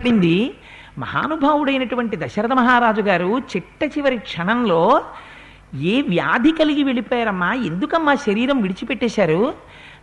పడింది మహానుభావుడైనటువంటి దశరథ మహారాజు గారు చిట్ట చివరి క్షణంలో ఏ వ్యాధి కలిగి వెళ్ళిపోయారమ్మా? ఎందుకమ్మా శరీరం విడిచిపెట్టేశారు?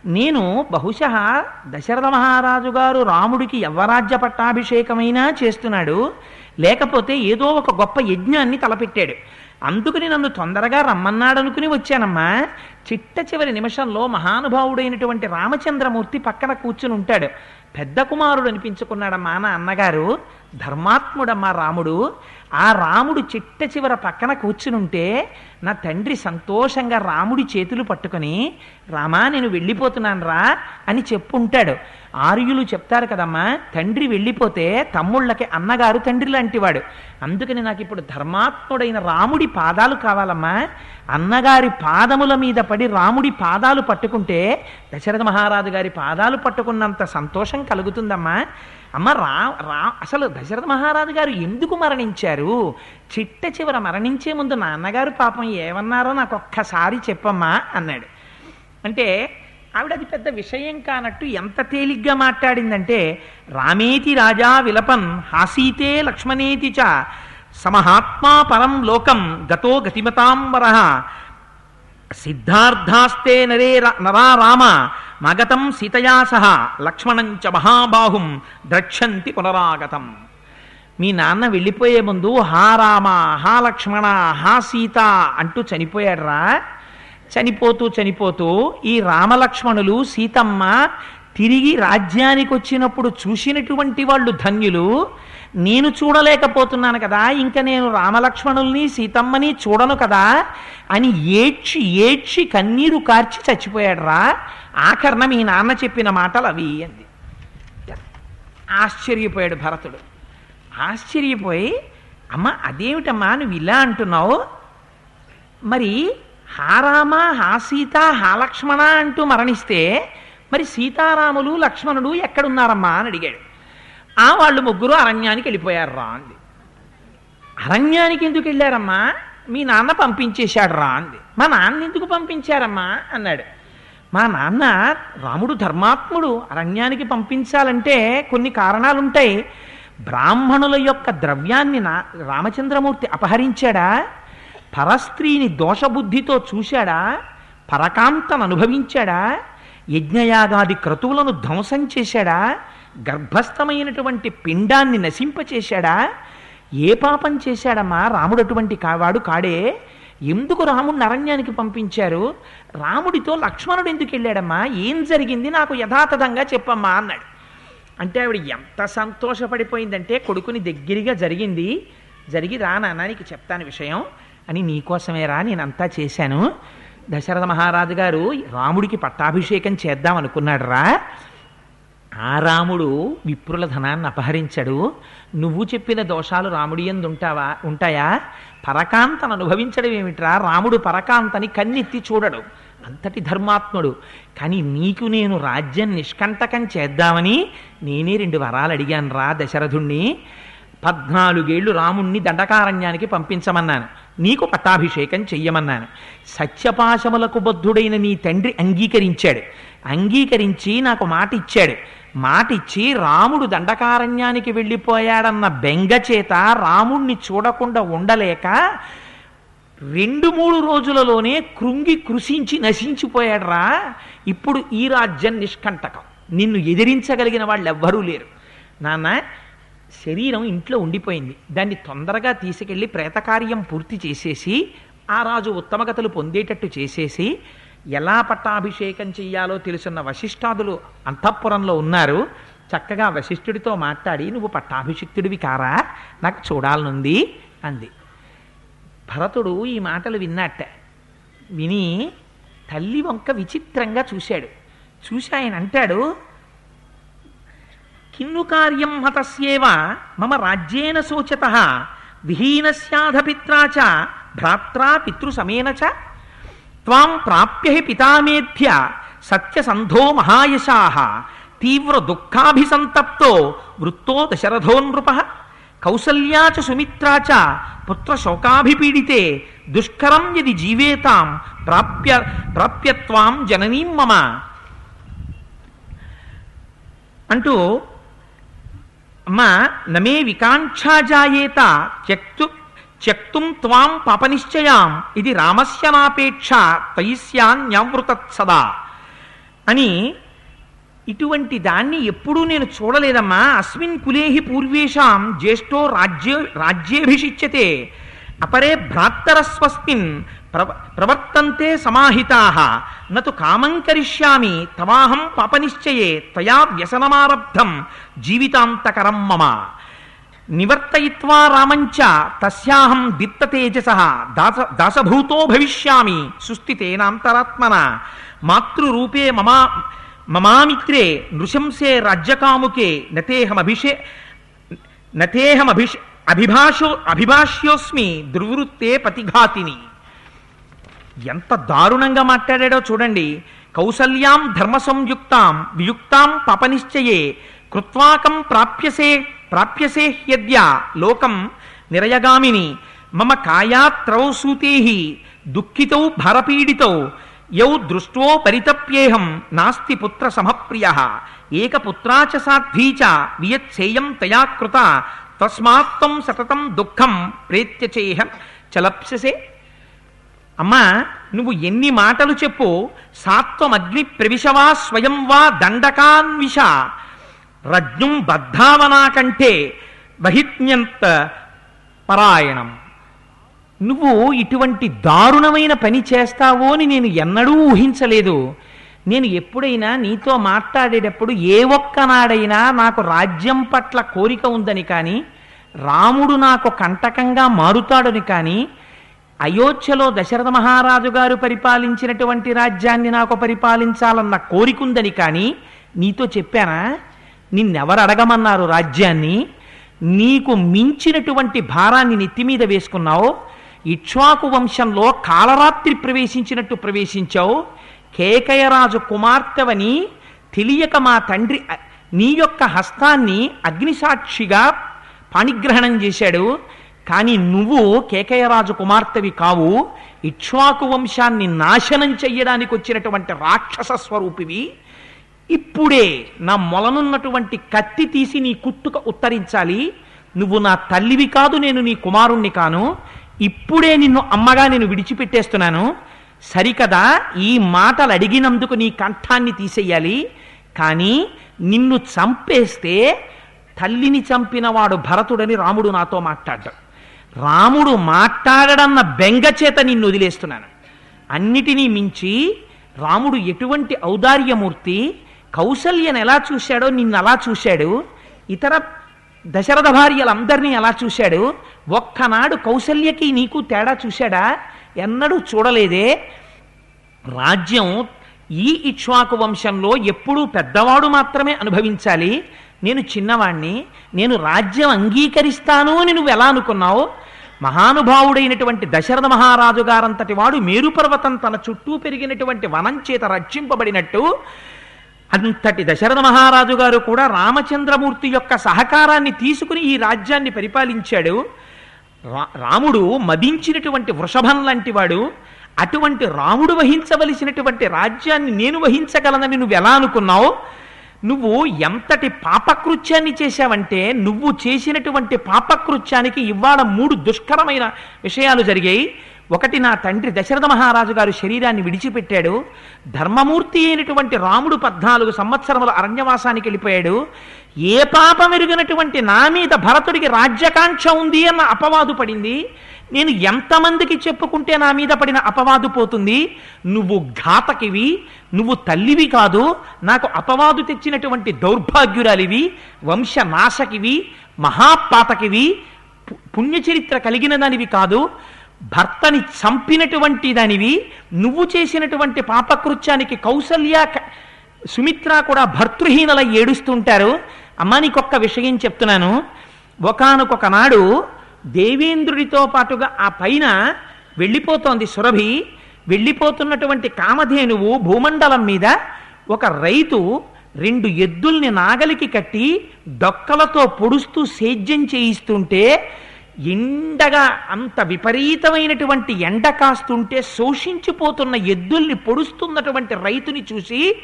నేను బహుశా దశరథ మహారాజు గారు రాముడికి యవ్వరాజ్య పట్టాభిషేకమైనా చేస్తున్నాడు. లేకపోతే ఏదో ఒక గొప్ప యజ్ఞాన్ని తలపెట్టాడు. అందుకని నన్ను తొందరగా రమ్మన్నాడనుకుని వచ్చానమ్మా. చిట్ట చివరి నిమిషంలో మహానుభావుడైనటువంటి రామచంద్రమూర్తి పక్కన కూర్చుని ఉంటాడు. పెద్ద కుమారుడు అనిపించుకున్నాడమ్మా నా అన్నగారు. ధర్మాత్ముడమ్మా రాముడు. ఆ రాముడు చిట్ట చివర పక్కన కూర్చునుంటే నా తండ్రి సంతోషంగా రాముడి చేతులు పట్టుకొని రామా నేను వెళ్ళిపోతున్నాను రా అని చెప్పుంటాడు. ఆర్యులు చెప్తారు కదమ్మా తండ్రి వెళ్ళిపోతే తమ్ముళ్ళకి అన్నగారు తండ్రి లాంటివాడు. అందుకని నాకు ఇప్పుడు ధర్మాత్ముడైన రాముడి పాదాలు కావాలమ్మా. అన్నగారి పాదముల మీద పడి రాముడి పాదాలు పట్టుకుంటే దశరథ మహారాజు గారి పాదాలు పట్టుకున్నంత సంతోషం కలుగుతుందమ్మా. అమ్మ రా రా అసలు దశరథ మహారాజు గారు ఎందుకు మరణించారు? చిట్ట చివర మరణించే ముందు నాన్నగారు పాపం ఏమన్నారో నాకు ఒక్కసారి చెప్పమ్మా అన్నాడు. అంటే ఆవిడ అది పెద్ద విషయం కానట్టు ఎంత తేలిగ్గా మాట్లాడిందంటే రామేతి రాజా విలపన్ హాసీతే లక్ష్మణేతి చ సమహాత్మా పరం లోకం గతో గతిమతాం గతిమతాంబర సిద్ధార్థాస్తే నరే రా- నరా రామ మగతం సీతయా సహ లక్ష్మణంచ మహాబాహుం ద్రక్షంతి పునరాగతం. మీ నాన్న వెళ్ళిపోయే ముందు హా రామ హా లక్ష్మణ హా సీత అంటూ చనిపోయాడురా? చనిపోతూ చనిపోతూ ఈ రామలక్ష్మణులు సీతమ్మ తిరిగి రాజ్యానికి వచ్చినప్పుడు చూసినటువంటి వాళ్ళు ధన్యులు. నేను చూడలేకపోతున్నాను కదా ఇంకా నేను రామలక్ష్మణుల్ని సీతమ్మని చూడను కదా అని ఏడ్చి ఏడ్చి కన్నీరు కార్చి చచ్చిపోయాడు రా ఆఖరణ మీ నాన్న చెప్పిన మాటలు అవి అంది. ఆశ్చర్యపోయాడు భరతుడు. ఆశ్చర్యపోయి అమ్మ అదేమిటమ్మా నువ్వు ఇలా అంటున్నావు? మరి హారామ హా సీత అంటూ మరణిస్తే మరి సీతారాములు లక్ష్మణుడు ఎక్కడున్నారమ్మా అని అడిగాడు. ఆ వాళ్ళు ముగ్గురు అరణ్యానికి వెళ్ళిపోయారు రా అంది. అరణ్యానికి ఎందుకు వెళ్ళారమ్మా? మీ నాన్న పంపించేశాడు రా అంది. మా నాన్న ఎందుకు పంపించారమ్మా? అన్నాడు. మా నాన్న రాముడు ధర్మాత్ముడు అరణ్యానికి పంపించాలంటే కొన్ని కారణాలుంటాయి. బ్రాహ్మణుల యొక్క ద్రవ్యాన్ని నా రామచంద్రమూర్తి అపహరించాడా? పరస్త్రీని దోషబుద్ధితో చూశాడా? పరకాంతను అనుభవించాడా? యజ్ఞయాగాది క్రతువులను ధ్వంసం చేశాడా? గర్భస్థమైనటువంటి పిండాన్ని నశింపచేశాడా? ఏ పాపం చేశాడమ్మా? రాముడు అటువంటి కావాడు కాడే. ఎందుకు రాముడిని అరణ్యానికి పంపించారు? రాముడితో లక్ష్మణుడు ఎందుకు వెళ్ళాడమ్మా? ఏం జరిగింది? నాకు యథాతథంగా చెప్పమ్మా అన్నాడు. అంటే ఆవిడ ఎంత సంతోషపడిపోయిందంటే కొడుకుని దగ్గరగా జరిగింది. జరిగి రా నాన్న నీకు చెప్తాను విషయం. అని నీకోసమే రా నేనంతా చేశాను. దశరథ మహారాజు గారు రాముడికి పట్టాభిషేకం చేద్దాం అనుకున్నాడు రా ఆ రాముడు విప్రుల ధనాన్ని అపహరించాడు. నువ్వు చెప్పిన దోషాలు రాముడి ఎందు ఉంటావా ఉంటాయా? పరకాంతను అనుభవించడం ఏమిట్రా? రాముడు పరకాంతని కన్నెత్తి చూడడు. అంతటి ధర్మాత్ముడు. కానీ నీకు నేను రాజ్యం నిష్కంటకం చేద్దామని నేనే రెండు వరాలు అడిగాను రా దశరథుణ్ణి. పద్నాలుగేళ్ళు రాముణ్ణి దండకారణ్యానికి పంపించమన్నాను. నీకు పట్టాభిషేకం చెయ్యమన్నాను. సత్యపాశములకు బద్ధుడైన నీ తండ్రి అంగీకరించాడు. అంగీకరించి నాకు మాట ఇచ్చాడు మాట ఇచ్చి రాముడు దండకారణ్యానికి వెళ్ళిపోయాడన్న బెంగ చేత రాముణ్ణి చూడకుండా ఉండలేక రెండు మూడు రోజులలోనే కృంగి కృషించి నశించిపోయాడురా. ఇప్పుడు ఈ రాజ్యం నిష్కంటకం. నిన్ను ఎదిరించగలిగిన వాళ్ళు ఎవ్వరూ లేరు. నాన్న శరీరం ఇంట్లో ఉండిపోయింది. దాన్ని తొందరగా తీసుకెళ్ళి ప్రేతకార్యం పూర్తి చేసేసి ఆ రాజు ఉత్తమగతలు పొందేటట్టు చేసేసి ఎలా పట్టాభిషేకం చెయ్యాలో తెలుసున్న వశిష్ఠాదులు అంతఃపురంలో ఉన్నారు. చక్కగా వశిష్ఠుడితో మాట్లాడి నువ్వు పట్టాభిషిక్తుడివి కారా? నాకు చూడాలనుంది అంది. భరతుడు ఈ మాటలు విన్నట్ట. విని తల్లి వంక విచిత్రంగా చూశాడు. చూసి ఆయన అంటాడు కిన్ను కార్యం హతస్యేవ మమ రాజ్యేన శోచత విహీనస్యాధపిత్రా చ భ్రాత్రా పితృసమేన చ. త్వాం ప్రాప్య హి పితామేభ్య సత్యసంధో మహాయశాః తీవ్ర దుఃఖాభిసంతప్తో వృత్తో దశరథో నృప కౌసల్యా చ సుమిత్రా చ పుత్రశోకాభిపీడితే దుష్కరం యది జీవేతాం ప్రాప్య ప్రాప్యత్వాం జననీం మమ. అంటూ అమ్మా నమే వికాంక్షాజాయేత త్యక్తు త్యక్తుం త్వాం పాపనిశ్చయాం. ఇది రామస్య నాపేక్ష తయిస్యాన్యవృతత్ సదా అని ఇటువంటి దాన్ని ఎప్పుడూ నేను చూడలేదమ్మా. అస్మిన్ కులేహి పూర్వేషాం జ్యేష్ఠో రాజ్య రాజ్యేభిషిచ్యతే. అపరే భ్రాత్తరస్వస్మిన్ ప్రవ ప్రవర్తంతే సమాహితా. నతు కామం కరిష్యామి తవాహం పాపనిశ్చయే తయా వ్యసనమారబ్ధం జీవితాంతకరం మమ. నివర్తయిత్వా రామంచ తస్యాహం దీప్తతేజస. దాస దాసభూతో భవిష్యామి సుస్థితేనాంతరాత్మన. మాతృరూపే మమా మమామిత్రే నృశంసే రాజ్యకాముకే నతేహమభిషే నతేహమభిష అభిభాషో అభిభాష్యోస్మి దుర్వృత్తే పతిఘాతిని. ఎంత దారుణంగా మాట్లాడాడో చూడండి. కౌసల్యాం ధర్మ సంయుక్తాం వియుక్తాం పపనిశ్చయే కృత్వాకం ప్రాప్యసే ప్రాప్యసే హ్యద్య లోకం నిరయగామిని మమ కాయాత్రౌ సూతే దుఃఖితౌ భరపీడితౌ యౌ దృష్టో పరితప్యేహం నాస్తి పుత్ర సమప్రియ ఏకపుత్రాచ చ సాధ్వీ చ వియత్సేయం తయా కృత తస్మాత్తం సతతం దుఃఖం ప్రేత్యచేహం చలప్ససే అమ్మా నువ్వు ఎన్ని మాటలు చెప్పు సాత్వమగ్ని ప్రవిషవా ప్రవిశవా స్వయం వా దండకాన్విష రజ్ఞుం బద్ధావనా కంటే బహిజ్ఞంత పరాయణం. నువ్వు ఇటువంటి దారుణమైన పని చేస్తావో అని నేను ఎన్నడూ ఊహించలేదు. నేను ఎప్పుడైనా నీతో మాట్లాడేటప్పుడు ఏ ఒక్కనాడైనా నాకు రాజ్యం పట్ల కోరిక ఉందని కానీ రాముడు నాకు కంటకంగా మారుతాడని కానీ అయోధ్యలో దశరథ మహారాజు గారు పరిపాలించినటువంటి రాజ్యాన్ని నాకు పరిపాలించాలన్న కోరికుందని కానీ నీతో చెప్పానా? నిన్నెవరు అడగమన్నారు రాజ్యాన్ని? నీకు మించినటువంటి భారాన్ని నెత్తి మీద వేసుకున్నావు? ఇక్ష్వాకు వంశంలో కాలరాత్రి ప్రవేశించినట్టు ప్రవేశించావు? కేకయరాజు కుమార్తెవని తెలియక మా తండ్రి నీ యొక్క హస్తాన్ని అగ్నిసాక్షిగా పాణిగ్రహణం చేశాడు. కానీ నువ్వు కేకయరాజు కుమార్తెవి కావు ఇక్ష్వాకు వంశాన్ని నాశనం చెయ్యడానికి వచ్చినటువంటి రాక్షస స్వరూపివి. ఇప్పుడే నా మొలనున్నటువంటి కత్తి తీసి నీ కుట్టుక ఉత్తరించాలి. నువ్వు నా తల్లివి కాదు నేను నీ కుమారుణ్ణి కాను. ఇప్పుడే నిన్ను అమ్మగా నేను విడిచిపెట్టేస్తున్నాను. సరికదా ఈ మాటలు అడిగినందుకు నీ కంఠాన్ని తీసేయాలి. కానీ నిన్ను చంపేస్తే తల్లిని చంపినవాడు భరతుడని రాముడు నాతో మాట్లాడ్డాడు. రాముడు మాట్లాడడన్న బెంగ చేత నిన్ను వదిలేస్తున్నాను. అన్నిటినీ మించి రాముడు ఎటువంటి ఔదార్యమూర్తి కౌశల్యను ఎలా చూశాడో నిన్ను అలా చూశాడు ఇతర దశరథ భార్యలందరినీ ఎలా చూశాడు ఒక్కనాడు కౌసల్యకి నీకు తేడా చూశాడా? ఎన్నడూ చూడలేదే. రాజ్యం ఈ ఇక్ష్వాకు వంశంలో ఎప్పుడూ పెద్దవాడు మాత్రమే అనుభవించాలి. నేను చిన్నవాణ్ణి నేను రాజ్యం అంగీకరిస్తాను అని నువ్వు ఎలా అనుకున్నావు? మహానుభావుడైనటువంటి దశరథ మహారాజు గారంతటి వాడు మేరుపర్వతం తన చుట్టూ పెరిగినటువంటి వనం చేత రక్షింపబడినట్టు అంతటి దశరథ మహారాజు గారు కూడా రామచంద్రమూర్తి యొక్క సహకారాన్ని తీసుకుని ఈ రాజ్యాన్ని పరిపాలించాడు. రా- రాముడు మదించినటువంటి వృషభం లాంటి వాడు అటువంటి రాముడు వహించవలసినటువంటి రాజ్యాన్ని నేను వహించగలనని నువ్వు ఎలా అనుకున్నావు? నువ్వు ఎంతటి పాపకృత్యాన్ని చేశావంటే నువ్వు చేసినటువంటి పాపకృత్యానికి ఇవాళ మూడు దుష్కరమైన విషయాలు జరిగాయి. ఒకటి నా తండ్రి దశరథ మహారాజు గారు శరీరాన్ని విడిచిపెట్టాడు. ధర్మమూర్తి అయినటువంటి రాముడు పద్నాలుగు సంవత్సరముల అరణ్యవాసానికి వెళ్ళిపోయాడు. ఏ పాపం ఎరిగినటువంటి నా మీద భరతుడికి రాజ్యకాంక్ష ఉంది అన్న అపవాదు పడింది? నేను ఎంతమందికి చెప్పుకుంటే నా మీద పడిన అపవాదు పోతుంది? నువ్వు ఘాతకివి నువ్వు తల్లివి కాదు నాకు అపవాదు తెచ్చినటువంటి దౌర్భాగ్యురాలివి వంశనాశకివి మహాపాతకివి పు- పుణ్యచరిత్ర కలిగిన దానివి కాదు భర్తని చంపినటువంటి దానివి నువ్వు చేసినటువంటి పాపకృత్యానికి కౌసల్య సుమిత్ర కూడా భర్తృహీనల ఏడుస్తుంటారు. అమ్మా నీకొక్క విషయం చెప్తున్నాను. ఒకనొక నాడు దేవేంద్రుడితో పాటుగా ఆ పైన వెళ్ళిపోతోంది సురభి. వెళ్ళిపోతున్నటువంటి కామధేనువు భూమండలం మీద ఒక రైతు రెండు ఎద్దుల్ని నాగలికి కట్టి డొక్కలతో పొడుస్తూ సేద్యం చేయిస్తుంటే ఎండగా అంత విపరీతమైనటువంటి ఎండ కాస్తుంటే శోషించిపోతున్న ఎద్దుల్ని పొడుస్తున్నటువంటి రైతుని చూసి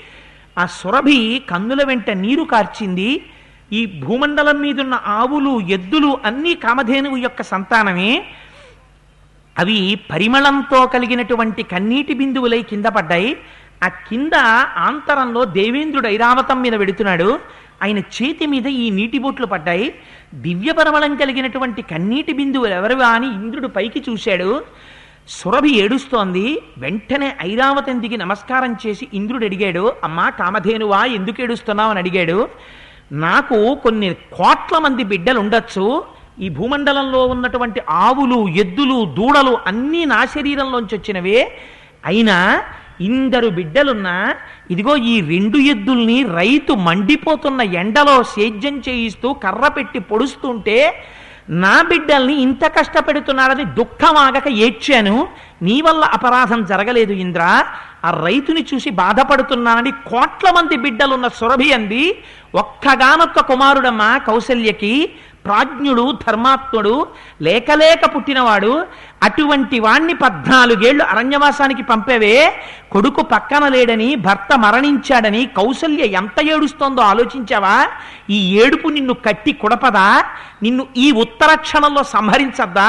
ఆ సురభి కన్నుల వెంట నీరు కార్చింది. ఈ భూమండలం మీదున్న ఆవులు ఎద్దులు అన్నీ కామధేనువు యొక్క సంతానమే. అవి పరిమళంతో కలిగినటువంటి కన్నీటి బిందువులై కింద పడ్డాయి. ఆ కింద ఆంతరంలో దేవేంద్రుడు ఐరావతం మీద వెడుతున్నాడు. ఆయన చేతి మీద ఈ నీటి బొట్లు పడ్డాయి. దివ్య పరిమళం కలిగినటువంటి కన్నీటి బిందువులు ఎవరివా అని ఇంద్రుడు పైకి చూశాడు. సురభి ఏడుస్తోంది. వెంటనే ఐరావతం దిగి నమస్కారం చేసి ఇంద్రుడు అడిగాడు అమ్మా కామధేనువా ఎందుకు ఏడుస్తున్నావు? అని అడిగాడు. నాకు కొన్ని కోట్ల మంది బిడ్డలు ఉండొచ్చు ఈ భూమండలంలో ఉన్నటువంటి ఆవులు ఎద్దులు దూడలు అన్నీ నా శరీరంలోంచి వచ్చినవే. అయినా ఇందరు బిడ్డలున్నా ఇదిగో ఈ రెండు ఎద్దుల్ని రైతు మండిపోతున్న ఎండలో సేద్యం చేయిస్తూ కర్ర పెట్టి పొడుస్తుంటే నా బిడ్డల్ని ఇంత కష్టపెడుతున్నాడని దుఃఖమాగక ఏడ్చాను. నీ వల్ల అపరాధం జరగలేదు ఇంద్ర. ఆ రైతుని చూసి బాధపడుతున్నానని కోట్ల మంది బిడ్డలున్న సురభి అంది ఒక్కగానొక్క కుమారుడమ్మ కౌసల్యకి ప్రాజ్ఞుడు ధర్మాత్ముడు లేకలేక పుట్టినవాడు అటువంటి వాణ్ణి పద్నాలుగేళ్ళు అరణ్యవాసానికి పంపేవే కొడుకు పక్కన లేడని భర్త మరణించాడని కౌసల్య ఎంత ఏడుస్తోందో ఆలోచించావా? ఈ ఏడుపు నిన్ను కట్టి కుడపదా? నిన్ను ఈ ఉత్తర క్షణంలో సంహరించద్దా?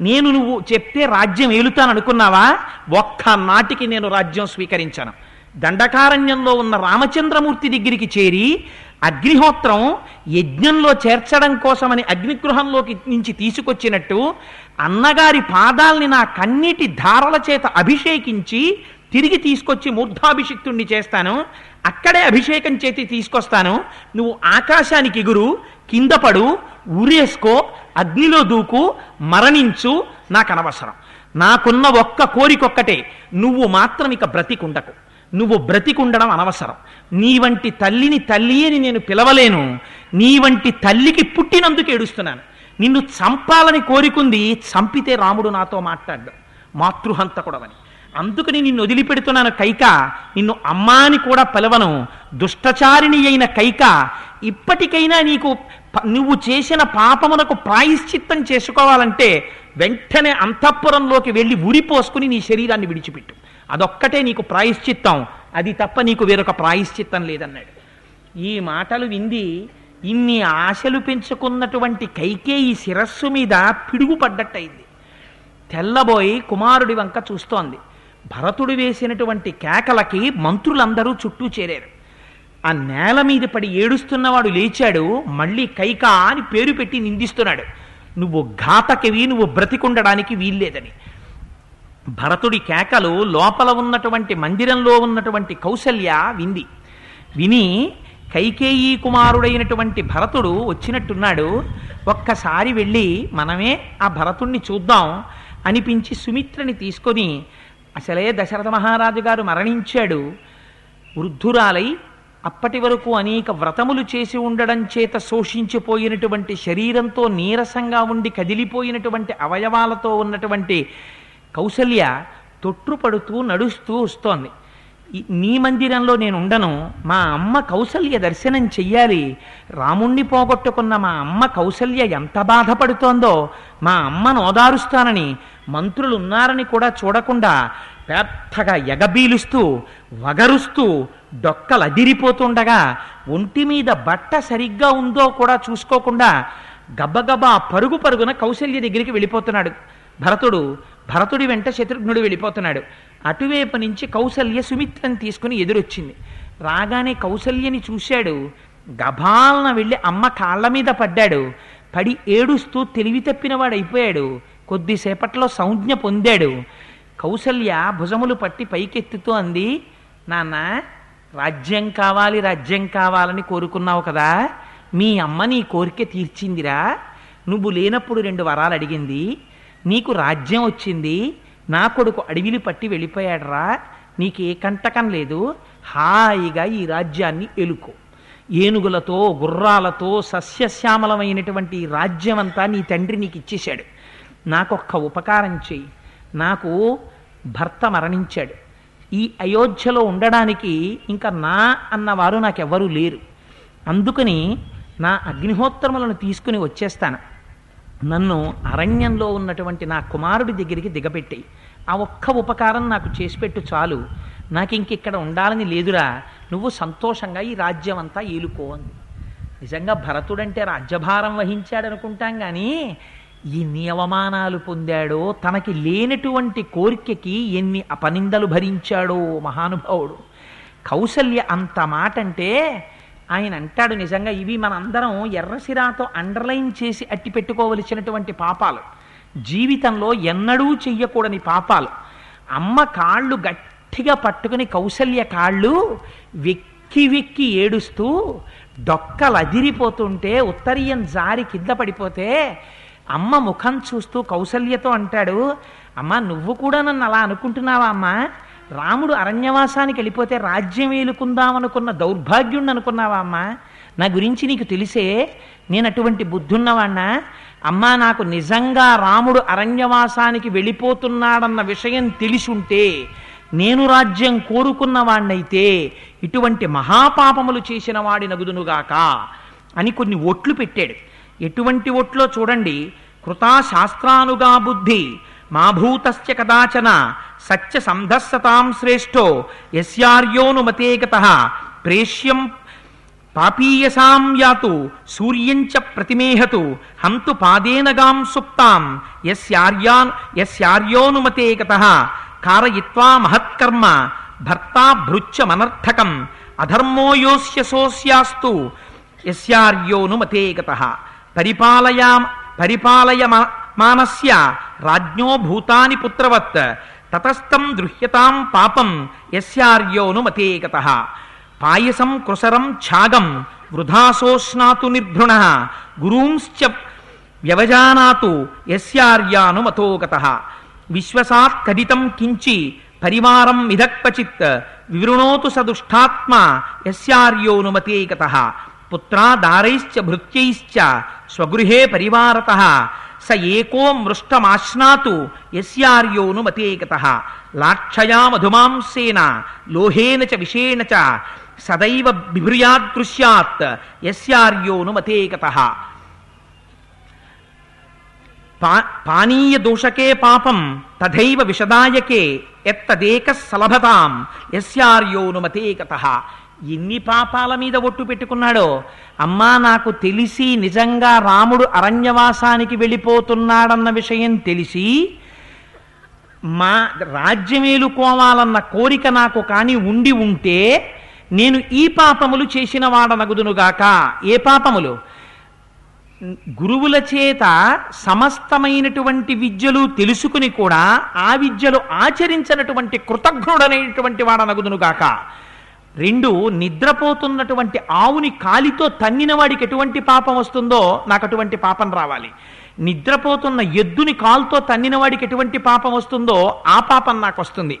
నేను నువ్వు చెప్తే రాజ్యం ఏలుతాననుకున్నావా? ఒక్క నాటికి నేను రాజ్యం స్వీకరించాను. దండకారణ్యంలో ఉన్న రామచంద్రమూర్తి దగ్గరికి చేరి అగ్నిహోత్రం యజ్ఞంలో చేర్చడం కోసమని అగ్నిగృహంలోకి నుంచి తీసుకొచ్చినట్టు అన్నగారి పాదాల్ని నా కన్నీటి ధారల చేత అభిషేకించి తిరిగి తీసుకొచ్చి మూర్ధాభిషిక్తుణ్ణి చేస్తాను. అక్కడే అభిషేకం చేతి తీసుకొస్తాను. నువ్వు ఆకాశానికి ఎగురు కింద పడు ఊరేసుకో అగ్నిలో దూకు మరణించు నాకు అనవసరం నాకున్న ఒక్క కోరికొక్కటే నువ్వు మాత్రం ఇక బ్రతికుండకు. నువ్వు బ్రతికుండడం అనవసరం. నీ వంటి తల్లిని తల్లి అని నేను పిలవలేను. నీ వంటి తల్లికి పుట్టినందుకు ఏడుస్తున్నాను. నిన్ను చంపాలని కోరికుంది చంపితే రాముడు నాతో మాట్లాడ్డు. మాతృహంతకుడవని. అందుకని నిన్ను వదిలిపెడుతున్నాను కైక. నిన్ను అమ్మా అని కూడా పిలవను. దుష్టచారిణి అయిన కైక. ఇప్పటికైనా నీకు నువ్వు చేసిన పాపమునకు ప్రాయశ్చిత్తం చేసుకోవాలంటే వెంటనే అంతఃపురంలోకి వెళ్ళి ఉరిపోసుకుని నీ శరీరాన్ని విడిచిపెట్టు. అదొక్కటే నీకు ప్రాయశ్చిత్తం. అది తప్ప నీకు వేరొక ప్రాయశ్చిత్తం లేదన్నాడు. ఈ మాటలు వింది ఇన్ని ఆశలు పెంచుకున్నటువంటి కైకేయి శిరస్సు మీద పిడుగు పడ్డట్టయింది తెల్లబోయి కుమారుడి వంక చూస్తోంది. భరతుడు వేసినటువంటి కేకలకి మంత్రులందరూ చుట్టూ చేరారు. ఆ నేల మీద పడి ఏడుస్తున్నవాడు లేచాడు మళ్ళీ కైకా అని పేరు పెట్టి నిందిస్తున్నాడు. నువ్వు ఘాతకివి నువ్వు బ్రతికుండడానికి వీల్లేదని. భరతుడి కేకలు లోపల ఉన్నటువంటి మందిరంలో ఉన్నటువంటి కౌసల్య వింది. విని కైకేయీ కుమారుడైనటువంటి భరతుడు వచ్చినట్టున్నాడు. ఒక్కసారి వెళ్ళి మనమే ఆ భరతుణ్ణి చూద్దాం అనిపించి సుమిత్రని తీసుకొని అసలే దశరథ మహారాజు గారు మరణించాడు. వృద్ధురాలై అప్పటి వరకు అనేక వ్రతములు చేసి ఉండడం చేత శోషించిపోయినటువంటి శరీరంతో నీరసంగా ఉండి కదిలిపోయినటువంటి అవయవాలతో ఉన్నటువంటి కౌసల్య తొట్టుపడుతూ నడుస్తూ వస్తోంది. నీ మందిరంలో నేను ఉండను మా అమ్మ కౌసల్య దర్శనం చెయ్యాలి రాముణ్ణి పోగొట్టుకున్న మా అమ్మ కౌసల్య ఎంత బాధపడుతోందో మా అమ్మను ఓదారుస్తానని మంత్రులు ఉన్నారని కూడా చూడకుండా పెద్దగా ఎగబీలుస్తూ వగరుస్తూ డొక్కలు అదిరిపోతుండగా ఒంటి మీద బట్ట సరిగ్గా ఉందో కూడా చూసుకోకుండా గబగబా పరుగు పరుగున కౌశల్య దగ్గరికి వెళ్ళిపోతున్నాడు. భరతుడు భరతుడి వెంట శత్రుఘ్నుడు వెళ్ళిపోతున్నాడు. అటువైపు నుంచి కౌసల్య సుమిత్రని తీసుకుని ఎదురొచ్చింది. రాగానే కౌసల్యని చూశాడు. గభాలన వెళ్ళి అమ్మ కాళ్ళ మీద పడ్డాడు. పడి ఏడుస్తూ తెలివి తప్పినవాడైపోయాడు. అయిపోయాడు కొద్దిసేపట్లో సంజ్ఞ పొందాడు. కౌసల్య భుజములు పట్టి పైకెత్తుతూ అంది నాన్న రాజ్యం కావాలి రాజ్యం కావాలని కోరుకున్నావు కదా? మీ అమ్మ నీ కోరిక తీర్చిందిరా. నువ్వు లేనప్పుడు రెండు వరాలు అడిగింది. నీకు రాజ్యం వచ్చింది. నా కొడుకు అడవిలు పట్టి వెళ్ళిపోయాడరా. నీకు ఏ కంటకం లేదు. హాయిగా ఈ రాజ్యాన్ని ఎలుకో. ఏనుగులతో గుర్రాలతో సస్యశ్యామలమైనటువంటి రాజ్యం అంతా నీ తండ్రి నీకు ఇచ్చేశాడు నాకొక్క ఉపకారం చెయ్యి. నాకు భర్త మరణించాడు. ఈ అయోధ్యలో ఉండడానికి ఇంకా నా అన్నవారు నాకెవ్వరూ లేరు. అందుకని నా అగ్నిహోత్రములను తీసుకుని వచ్చేస్తాను. నన్ను అరణ్యంలో ఉన్నటువంటి నా కుమారుడి దగ్గరికి దిగబెట్టి ఆ ఒక్క ఉపకారం నాకు చేసిపెట్టు చాలు. నాకు ఇంక ఇక్కడ ఉండాలని లేదురా. నువ్వు సంతోషంగా ఈ రాజ్యం అంతా ఏలుకో అంది. నిజంగా భరతుడంటే రాజ్యభారం వహించాడనుకుంటాం కానీ ఎన్ని అవమానాలు పొందాడో తనకి లేనటువంటి కోరికకి ఎన్ని అపనిందలు భరించాడో మహానుభావుడు. కౌసల్య అంత మాట అంటే ఆయన అంటాడు నిజంగా ఇవి మనందరం ఎర్రసిరాతో అండర్లైన్ చేసి అట్టి పెట్టుకోవలసినటువంటి పాపాలు. జీవితంలో ఎన్నడూ చెయ్యకూడని పాపాలు. అమ్మ కాళ్ళు గట్టిగా పట్టుకుని కౌసల్య కాళ్ళు వెక్కి వెక్కి ఏడుస్తూ డొక్కలు అదిరిపోతుంటే ఉత్తరీయం జారి కింద పడిపోతే అమ్మ ముఖం చూస్తూ కౌసల్యతో అంటాడు అమ్మ నువ్వు కూడా నన్ను అలా అనుకుంటున్నావా అమ్మా? రాముడు అరణ్యవాసానికి వెళ్ళిపోతే రాజ్యం ఏలుకుందామనుకున్న దౌర్భాగ్యుణ్ణి అనుకున్నావా అమ్మా? నా గురించి నీకు తెలిసే? నేను అటువంటి బుద్ధున్నవాణ్ణా? అమ్మా నాకు నిజంగా రాముడు అరణ్యవాసానికి వెళ్ళిపోతున్నాడన్న విషయం తెలిసుంటే నేను రాజ్యం కోరుకున్నవాణ్ణైతే ఇటువంటి మహాపాపములు చేసిన వాడి నగుదునుగాక అని కొన్ని ఒట్లు పెట్టాడు. ఎటువంటి ఒట్లో చూడండి కృతా శాస్త్రానుగా బుద్ధి మాభూతస్య కదాచన సత్య సంధస్సతాం శ్రేష్టో యస్యార్యోనుమతేగత ప్రేష్యం పాపీయసాం యాతు సూర్యంచ ప్రతిమేహతు హంతు పాదేనగాం సుప్తాం యస్యార్యాన్ యస్యార్యోనుమతే గతః కారయిత్వా మహత్కర్మ భర్తా భృత్యమనర్థకం అధర్మో యోస్య సోస్యాస్తు యస్యార్యోనుమతే గతః పరిపాలయా పరిపాలయ మానస్య రాజ్ఞో భూతాని పుత్రవత్. తతస్థం దృహ్యతాం పాపం యస్యార్యోనుమతే గతః పాయసం కృసరం ఛాగం వృధాసోష్ణాతు నిర్భృణ. గురూంశ్చ వ్యవజానాతు యస్యార్యానుమతోగత విశ్వసాత్ కడితం కించి పరివారం మిధక్వచిత్ వివృణోతు సదుష్టాత్మ యస్యార్యోనుమతే పుత్రాదారైశ్చ భృత్యైశ్చ స్వగృహే పరివారత. స ఏకో మృష్టమాశ్నాతు యస్యార్యోనుమతే గత లాక్షయా మధుమాంసేన లోహేన చ విషేణ చ సదైవ బిభ్రుయాదృశ్యాత్ యస్యార్యోనుమతే గత పా పానీయ దోషకే పాపం తథైవ విషదాయకే ఎత్తదేక సలభతాం యస్యార్యోనుమతే గత ఎన్ని పాపాల మీద ఒట్టు పెట్టుకున్నాడో? అమ్మా నాకు తెలిసి నిజంగా రాముడు అరణ్యవాసానికి వెళ్ళిపోతున్నాడన్న విషయం తెలిసి మా రాజ్యమేలుకోవాలన్న కోరిక నాకు కాని ఉండి ఉంటే నేను ఈ పాపములు చేసిన వాడనగుదునుగాక. ఏ పాపములు? గురువుల చేత సమస్తమైనటువంటి విద్యలు తెలుసుకుని కూడా ఆ విద్యలు ఆచరించినటువంటి కృతజ్ఞుడనేటువంటి వాడనగుదునుగాక. రెండు నిద్రపోతున్నటువంటి ఆవుని కాలితో తన్నిన వాడికి ఎటువంటి పాపం వస్తుందో నాకు అటువంటి పాపం రావాలి. నిద్రపోతున్న ఎద్దుని కాలుతో తన్నిన వాడికి ఎటువంటి పాపం వస్తుందో ఆ పాపం నాకు వస్తుంది.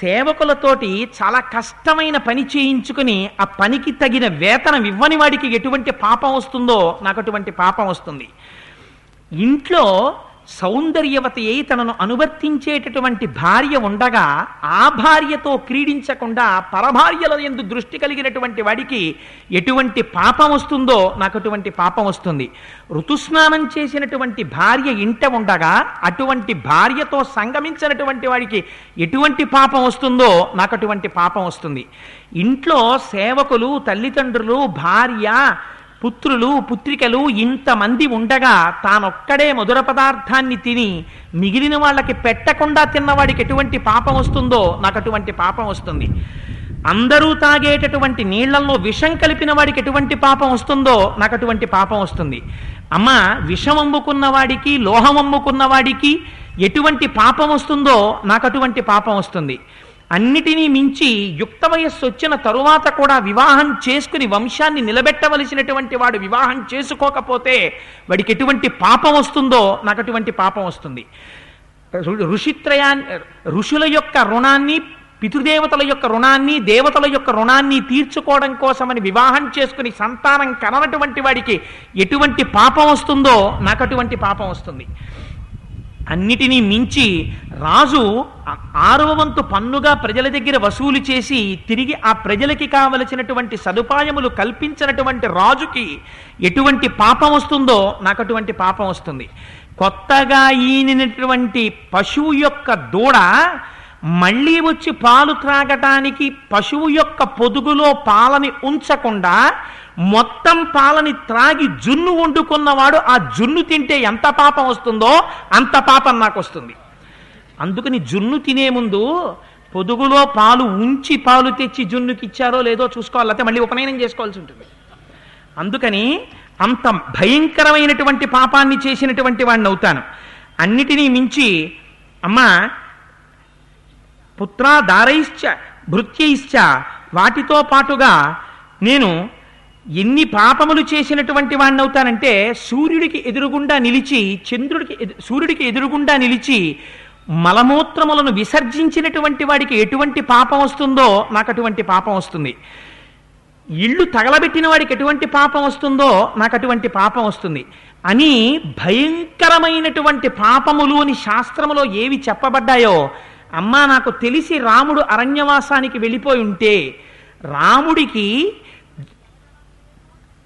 సేవకులతోటి చాలా కష్టమైన పని చేయించుకుని ఆ పనికి తగిన వేతనం ఇవ్వని వాడికి ఎటువంటి పాపం వస్తుందో నాకు అటువంటి పాపం వస్తుంది. ఇంట్లో సౌందర్యవతి అయి తనను అనువర్తించేటటువంటి భార్య ఉండగా ఆ భార్యతో క్రీడించకుండా పరభార్యల ఎందు దృష్టి కలిగినటువంటి వాడికి ఎటువంటి పాపం వస్తుందో నాకు అటువంటి పాపం వస్తుంది. ఋతుస్నానం చేసినటువంటి భార్య ఇంట ఉండగా అటువంటి భార్యతో సంగమించినటువంటి వాడికి ఎటువంటి పాపం వస్తుందో నాకు అటువంటి పాపం వస్తుంది. ఇంట్లో సేవకులు తల్లిదండ్రులు భార్య పుత్రులు పుత్రికలు ఇంతమంది ఉండగా తానొక్కడే మధుర పదార్థాన్ని తిని మిగిలిన వాళ్ళకి పెట్టకుండా తిన్నవాడికి ఎటువంటి పాపం వస్తుందో నాకు అటువంటి పాపం వస్తుంది. అందరూ తాగేటటువంటి నీళ్ళలో విషం కలిపిన వాడికి ఎటువంటి పాపం వస్తుందో నాకు అటువంటి పాపం వస్తుంది. అమ్మ విషం అమ్ముకున్న వాడికి లోహం అమ్ముకున్న వాడికి ఎటువంటి పాపం వస్తుందో నాకు అటువంటి పాపం వస్తుంది. అన్నిటినీ మించి యుక్త వయస్సు వచ్చిన తరువాత కూడా వివాహం చేసుకుని వంశాన్ని నిలబెట్టవలసినటువంటి వాడు వివాహం చేసుకోకపోతే వాడికి ఎటువంటి పాపం వస్తుందో నాకు అటువంటి పాపం వస్తుంది. ఋషిత్రయాన్ని ఋషుల యొక్క రుణాన్ని పితృదేవతల యొక్క రుణాన్ని దేవతల యొక్క రుణాన్ని తీర్చుకోవడం కోసమని వివాహం చేసుకుని సంతానం కననటువంటి వాడికి ఎటువంటి పాపం వస్తుందో నాకు అటువంటి పాపం వస్తుంది. అన్నిటినీ మించి రాజు ఆరవ వంతు పన్నుగా ప్రజల దగ్గర వసూలు చేసి తిరిగి ఆ ప్రజలకి కావలసినటువంటి సదుపాయములు కల్పించినటువంటి రాజుకి ఎటువంటి పాపం వస్తుందో నాకు అటువంటి పాపం వస్తుంది. కొత్తగా ఈనినటువంటి పశువు యొక్క దూడ మళ్ళీ వచ్చి పాలు త్రాగటానికి పశువు యొక్క పొదుగులో పాలని ఉంచకుండా మొత్తం పాలని త్రాగి జున్ను వండుకున్నవాడు ఆ జున్ను తింటే ఎంత పాపం వస్తుందో అంత పాపం నాకు వస్తుంది. అందుకని జున్ను తినే ముందు పొదుగులో పాలు ఉంచి పాలు తెచ్చి జున్నుకి ఇచ్చారో లేదో చూసుకోవాలి లేకపోతే మళ్ళీ ఉపనయనం చేసుకోవాల్సి ఉంటుంది. అందుకని అంత భయంకరమైనటువంటి పాపాన్ని చేసినటువంటి వాడిని అవుతాను. అన్నిటినీ మించి అమ్మా పుత్ర దారైశ్చ భృత్యైశ్చ వాటితో పాటుగా నేను ఎన్ని పాపములు చేసినటువంటి వాడిని అవుతానంటే సూర్యుడికి ఎదురుగుండా నిలిచి చంద్రుడికి ఎదు- సూర్యుడికి ఎదురుగుండా నిలిచి మలమూత్రములను విసర్జించినటువంటి వాడికి ఎటువంటి పాపం వస్తుందో నాకు అటువంటి పాపం వస్తుంది. ఇళ్ళు తగలబెట్టిన వాడికి ఎటువంటి పాపం వస్తుందో నాకు అటువంటి పాపం వస్తుంది. అని భయంకరమైనటువంటి పాపములు అని శాస్త్రములో ఏవి చెప్పబడ్డాయో అమ్మా నాకు తెలిసి రాముడు అరణ్యవాసానికి వెళ్ళిపోయి ఉంటే రాముడికి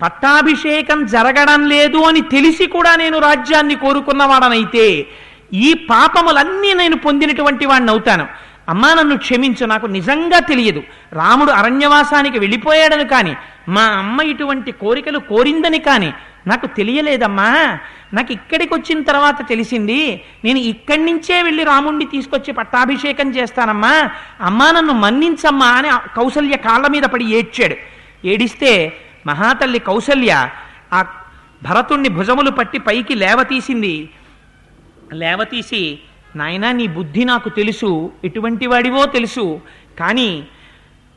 పట్టాభిషేకం జరగడం లేదు అని తెలిసి కూడా నేను రాజ్యాన్ని కోరుకున్నవాడనైతే ఈ పాపములన్నీ నేను పొందినటువంటి వాడిని అవుతాను. అమ్మా నన్ను క్షమించు నాకు నిజంగా తెలియదు. రాముడు అరణ్యవాసానికి వెళ్ళిపోయాడని కానీ మా అమ్మ ఇటువంటి కోరికలు కోరిందని కానీ నాకు తెలియలేదమ్మా. నాకు ఇక్కడికి వచ్చిన తర్వాత తెలిసింది నేను ఇక్కడి నుంచే వెళ్ళి రాముణ్ణి తీసుకొచ్చి పట్టాభిషేకం చేస్తానమ్మా. అమ్మా నన్ను మన్నించమ్మా అని కౌసల్య కాళ్ళ మీద పడి ఏడ్చాడు. ఏడిస్తే మహాతల్లి కౌసల్య ఆ భరతుణ్ణి భుజములు పట్టి పైకి లేవతీసింది. లేవతీసి నాయనా నీ బుద్ధి నాకు తెలుసు ఎటువంటి వాడివో తెలుసు. కానీ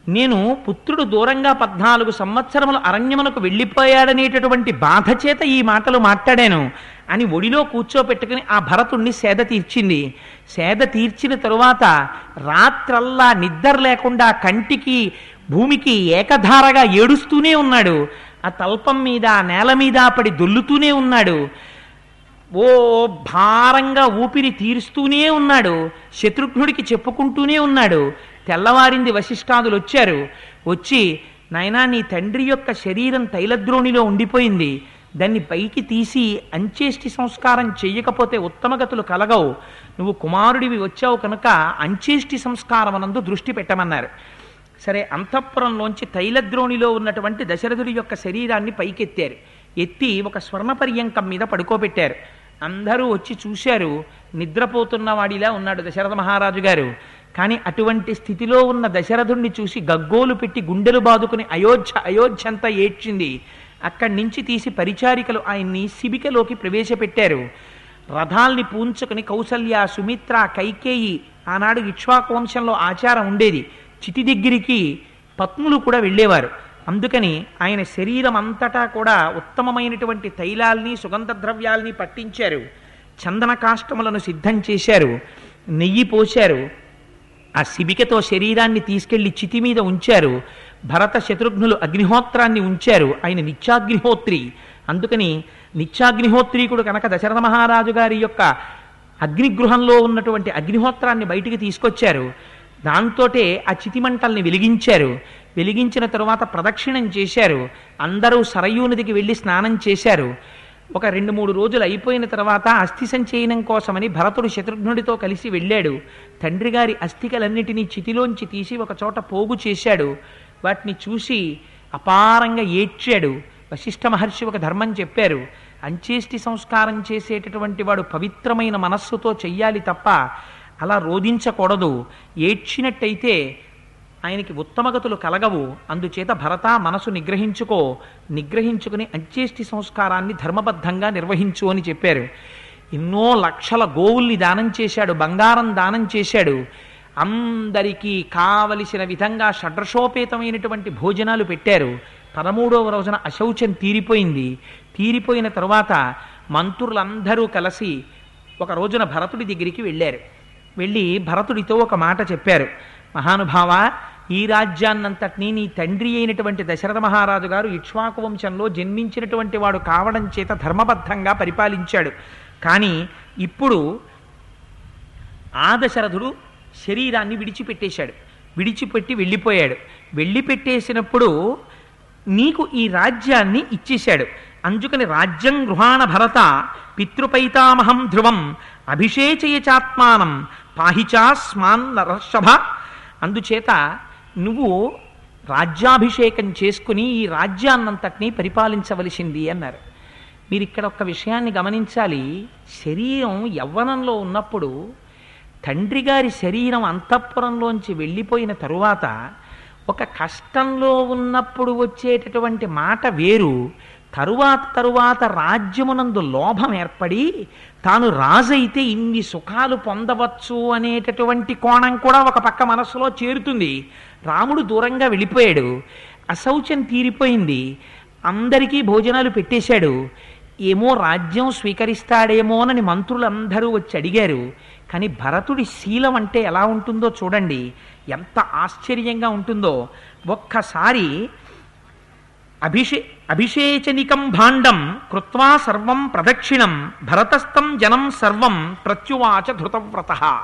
నేను పుత్రుడు దూరంగా పద్నాలుగు సంవత్సరములు అరణ్యమునకు వెళ్ళిపోయాడనేటటువంటి బాధ చేత ఈ మాటలు మాట్లాడాను అని ఒడిలో కూర్చోపెట్టుకుని ఆ భరతుణ్ణి సేద తీర్చింది. సేద తీర్చిన తరువాత రాత్రల్లా నిద్ర లేకుండా కంటికి భూమికి ఏకధారగా ఏడుస్తూనే ఉన్నాడు. ఆ తల్పం మీద ఆ నేల మీద పడి దొల్లుతూనే ఉన్నాడు. ఓ భారంగా ఊపిరి తీరుస్తూనే ఉన్నాడు. శత్రుఘ్నుడికి చెప్పుకుంటూనే ఉన్నాడు. తెల్లవారింది వశిష్ఠాదులు వచ్చారు. వచ్చి నాయనా నీ తండ్రి యొక్క శరీరం తైలద్రోణిలో ఉండిపోయింది. దాన్ని పైకి తీసి అంచేష్టి సంస్కారం చేయకపోతే ఉత్తమగతులు కలగవు. నువ్వు కుమారుడివి వచ్చావు కనుక అంచేష్టి సంస్కారం అనందు దృష్టి పెట్టమన్నారు. సరే అంతఃపురంలోంచి తైలద్రోణిలో ఉన్నటువంటి దశరథుడి యొక్క శరీరాన్ని పైకెత్తారు. ఎత్తి ఒక స్వర్ణ పర్యంకం మీద పడుకోబెట్టారు. అందరూ వచ్చి చూశారు నిద్రపోతున్న వాడిలా ఉన్నాడు దశరథ మహారాజు గారు. కానీ అటువంటి స్థితిలో ఉన్న దశరథుణ్ణి చూసి గగ్గోలు పెట్టి గుండెలు బాదుకుని అయోధ్య అయోధ్య అంతా ఏడ్చింది. అక్కడి నుంచి తీసి పరిచారికలు ఆయన్ని శిబికలోకి ప్రవేశపెట్టారు. రథాల్ని పూంచుకుని కౌసల్య సుమిత్ర కైకేయి ఆనాడు ఇక్ష్వాకు వంశంలో ఆచారం ఉండేది. చితి దగ్గరికి పత్నులు కూడా వెళ్ళేవారు. అందుకని ఆయన శరీరం అంతటా కూడా ఉత్తమమైనటువంటి తైలాల్ని సుగంధ ద్రవ్యాల్ని పట్టించారు. చందన కాష్టములను సిద్ధం చేశారు. నెయ్యి పోశారు. ఆ శిబికతో శరీరాన్ని తీసుకెళ్ళి చితి మీద ఉంచారు. భరత శత్రుఘ్నులు అగ్నిహోత్రాన్ని ఉంచారు. ఆయన నిత్యాగ్నిహోత్రి. అందుకని నిత్యాగ్నిహోత్రీకుడు కనుక దశరథ మహారాజు గారి యొక్క అగ్నిగృహంలో ఉన్నటువంటి అగ్నిహోత్రాన్ని బయటికి తీసుకొచ్చారు. దాంతోటే ఆ చితిమంటల్ని వెలిగించారు. వెలిగించిన తరువాత ప్రదక్షిణం చేశారు. అందరూ సరయూ నదికి వెళ్ళి స్నానం చేశారు. ఒక రెండు మూడు రోజులు అయిపోయిన తర్వాత అస్థి సంచయనం కోసమని భరతుడు శత్రుఘ్నుడితో కలిసి వెళ్ళాడు. తండ్రి గారి అస్థికలన్నిటినీ చితిలోంచి తీసి ఒక చోట పోగు చేశాడు. వాటిని చూసి అపారంగా ఏడ్చాడు. వశిష్ఠ మహర్షి ఒక ధర్మం చెప్పారు. అంచేష్టి సంస్కారం చేసేటటువంటి వాడు పవిత్రమైన మనస్సుతో చెయ్యాలి తప్ప అలా రోధించకూడదు. ఏడ్చినట్టయితే ఆయనకి ఉత్తమగతులు కలగవు. అందుచేత భరత మనసు నిగ్రహించుకో. నిగ్రహించుకుని అంత్యేష్టి సంస్కారాన్ని ధర్మబద్ధంగా నిర్వహించు అని చెప్పారు. ఎన్నో లక్షల గోవుల్ని దానం చేశాడు. బంగారం దానం చేశాడు. అందరికీ కావలసిన విధంగా షడ్రశోపేతమైనటువంటి భోజనాలు పెట్టారు. పదమూడవ రోజున అశౌచం తీరిపోయింది. తీరిపోయిన తరువాత మంత్రులందరూ కలిసి ఒక రోజున భరతుడి దగ్గరికి వెళ్ళారు. వెళ్ళి భరతుడితో ఒక మాట చెప్పారు. మహానుభావ ఈ రాజ్యాన్నంతటినీ నీ తండ్రి అయినటువంటి దశరథ మహారాజు గారు ఇక్ష్వాకు వంశంలో జన్మించినటువంటి వాడు కావడం చేత ధర్మబద్ధంగా పరిపాలించాడు. కానీ ఇప్పుడు ఆ దశరథుడు శరీరాన్ని విడిచిపెట్టేశాడు. విడిచిపెట్టి వెళ్ళిపోయాడు. వెళ్ళిపెట్టేసినప్పుడు నీకు ఈ రాజ్యాన్ని ఇచ్చేశాడు. అందుకని రాజ్యం గృహాణ భరత పితృపైతామహం ధ్రువం అభిషేచయ చాత్మానం పాహిచా స్మాన్ నరషభ అందుచేత నువ్వు రాజ్యాభిషేకం చేసుకుని ఈ రాజ్యాన్నంతటినీ పరిపాలించవలసింది అన్నారు. మీరు ఇక్కడ ఒక విషయాన్ని గమనించాలి. శరీరం యవ్వనంలో ఉన్నప్పుడు తండ్రి గారి శరీరం అంతఃపురంలోంచి వెళ్ళిపోయిన తరువాత ఒక కష్టంలో ఉన్నప్పుడు వచ్చేటటువంటి మాట వేరు. తరువాత తరువాత రాజ్యమునందు లోభం ఏర్పడి తాను రాజైతే ఇన్ని సుఖాలు పొందవచ్చు అనేటటువంటి కోణం కూడా ఒక పక్క మనస్సులో చేరుతుంది. రాముడు దూరంగా వెళ్ళిపోయాడు. అశౌచం తీరిపోయింది. అందరికీ భోజనాలు పెట్టేశాడు. ఏమో రాజ్యం స్వీకరిస్తాడేమోనని మంత్రులందరూ వచ్చి అడిగారు. కానీ భరతుడి శీలం అంటే ఎలా ఉంటుందో చూడండి. ఎంత ఆశ్చర్యంగా ఉంటుందో. ఒక్కసారి అభిషే అభిషేచనికం భాండం కృత్వా సర్వం ప్రదక్షిణం భరతస్థం జనం సర్వం ప్రత్యువాచ ధృతవ్రత.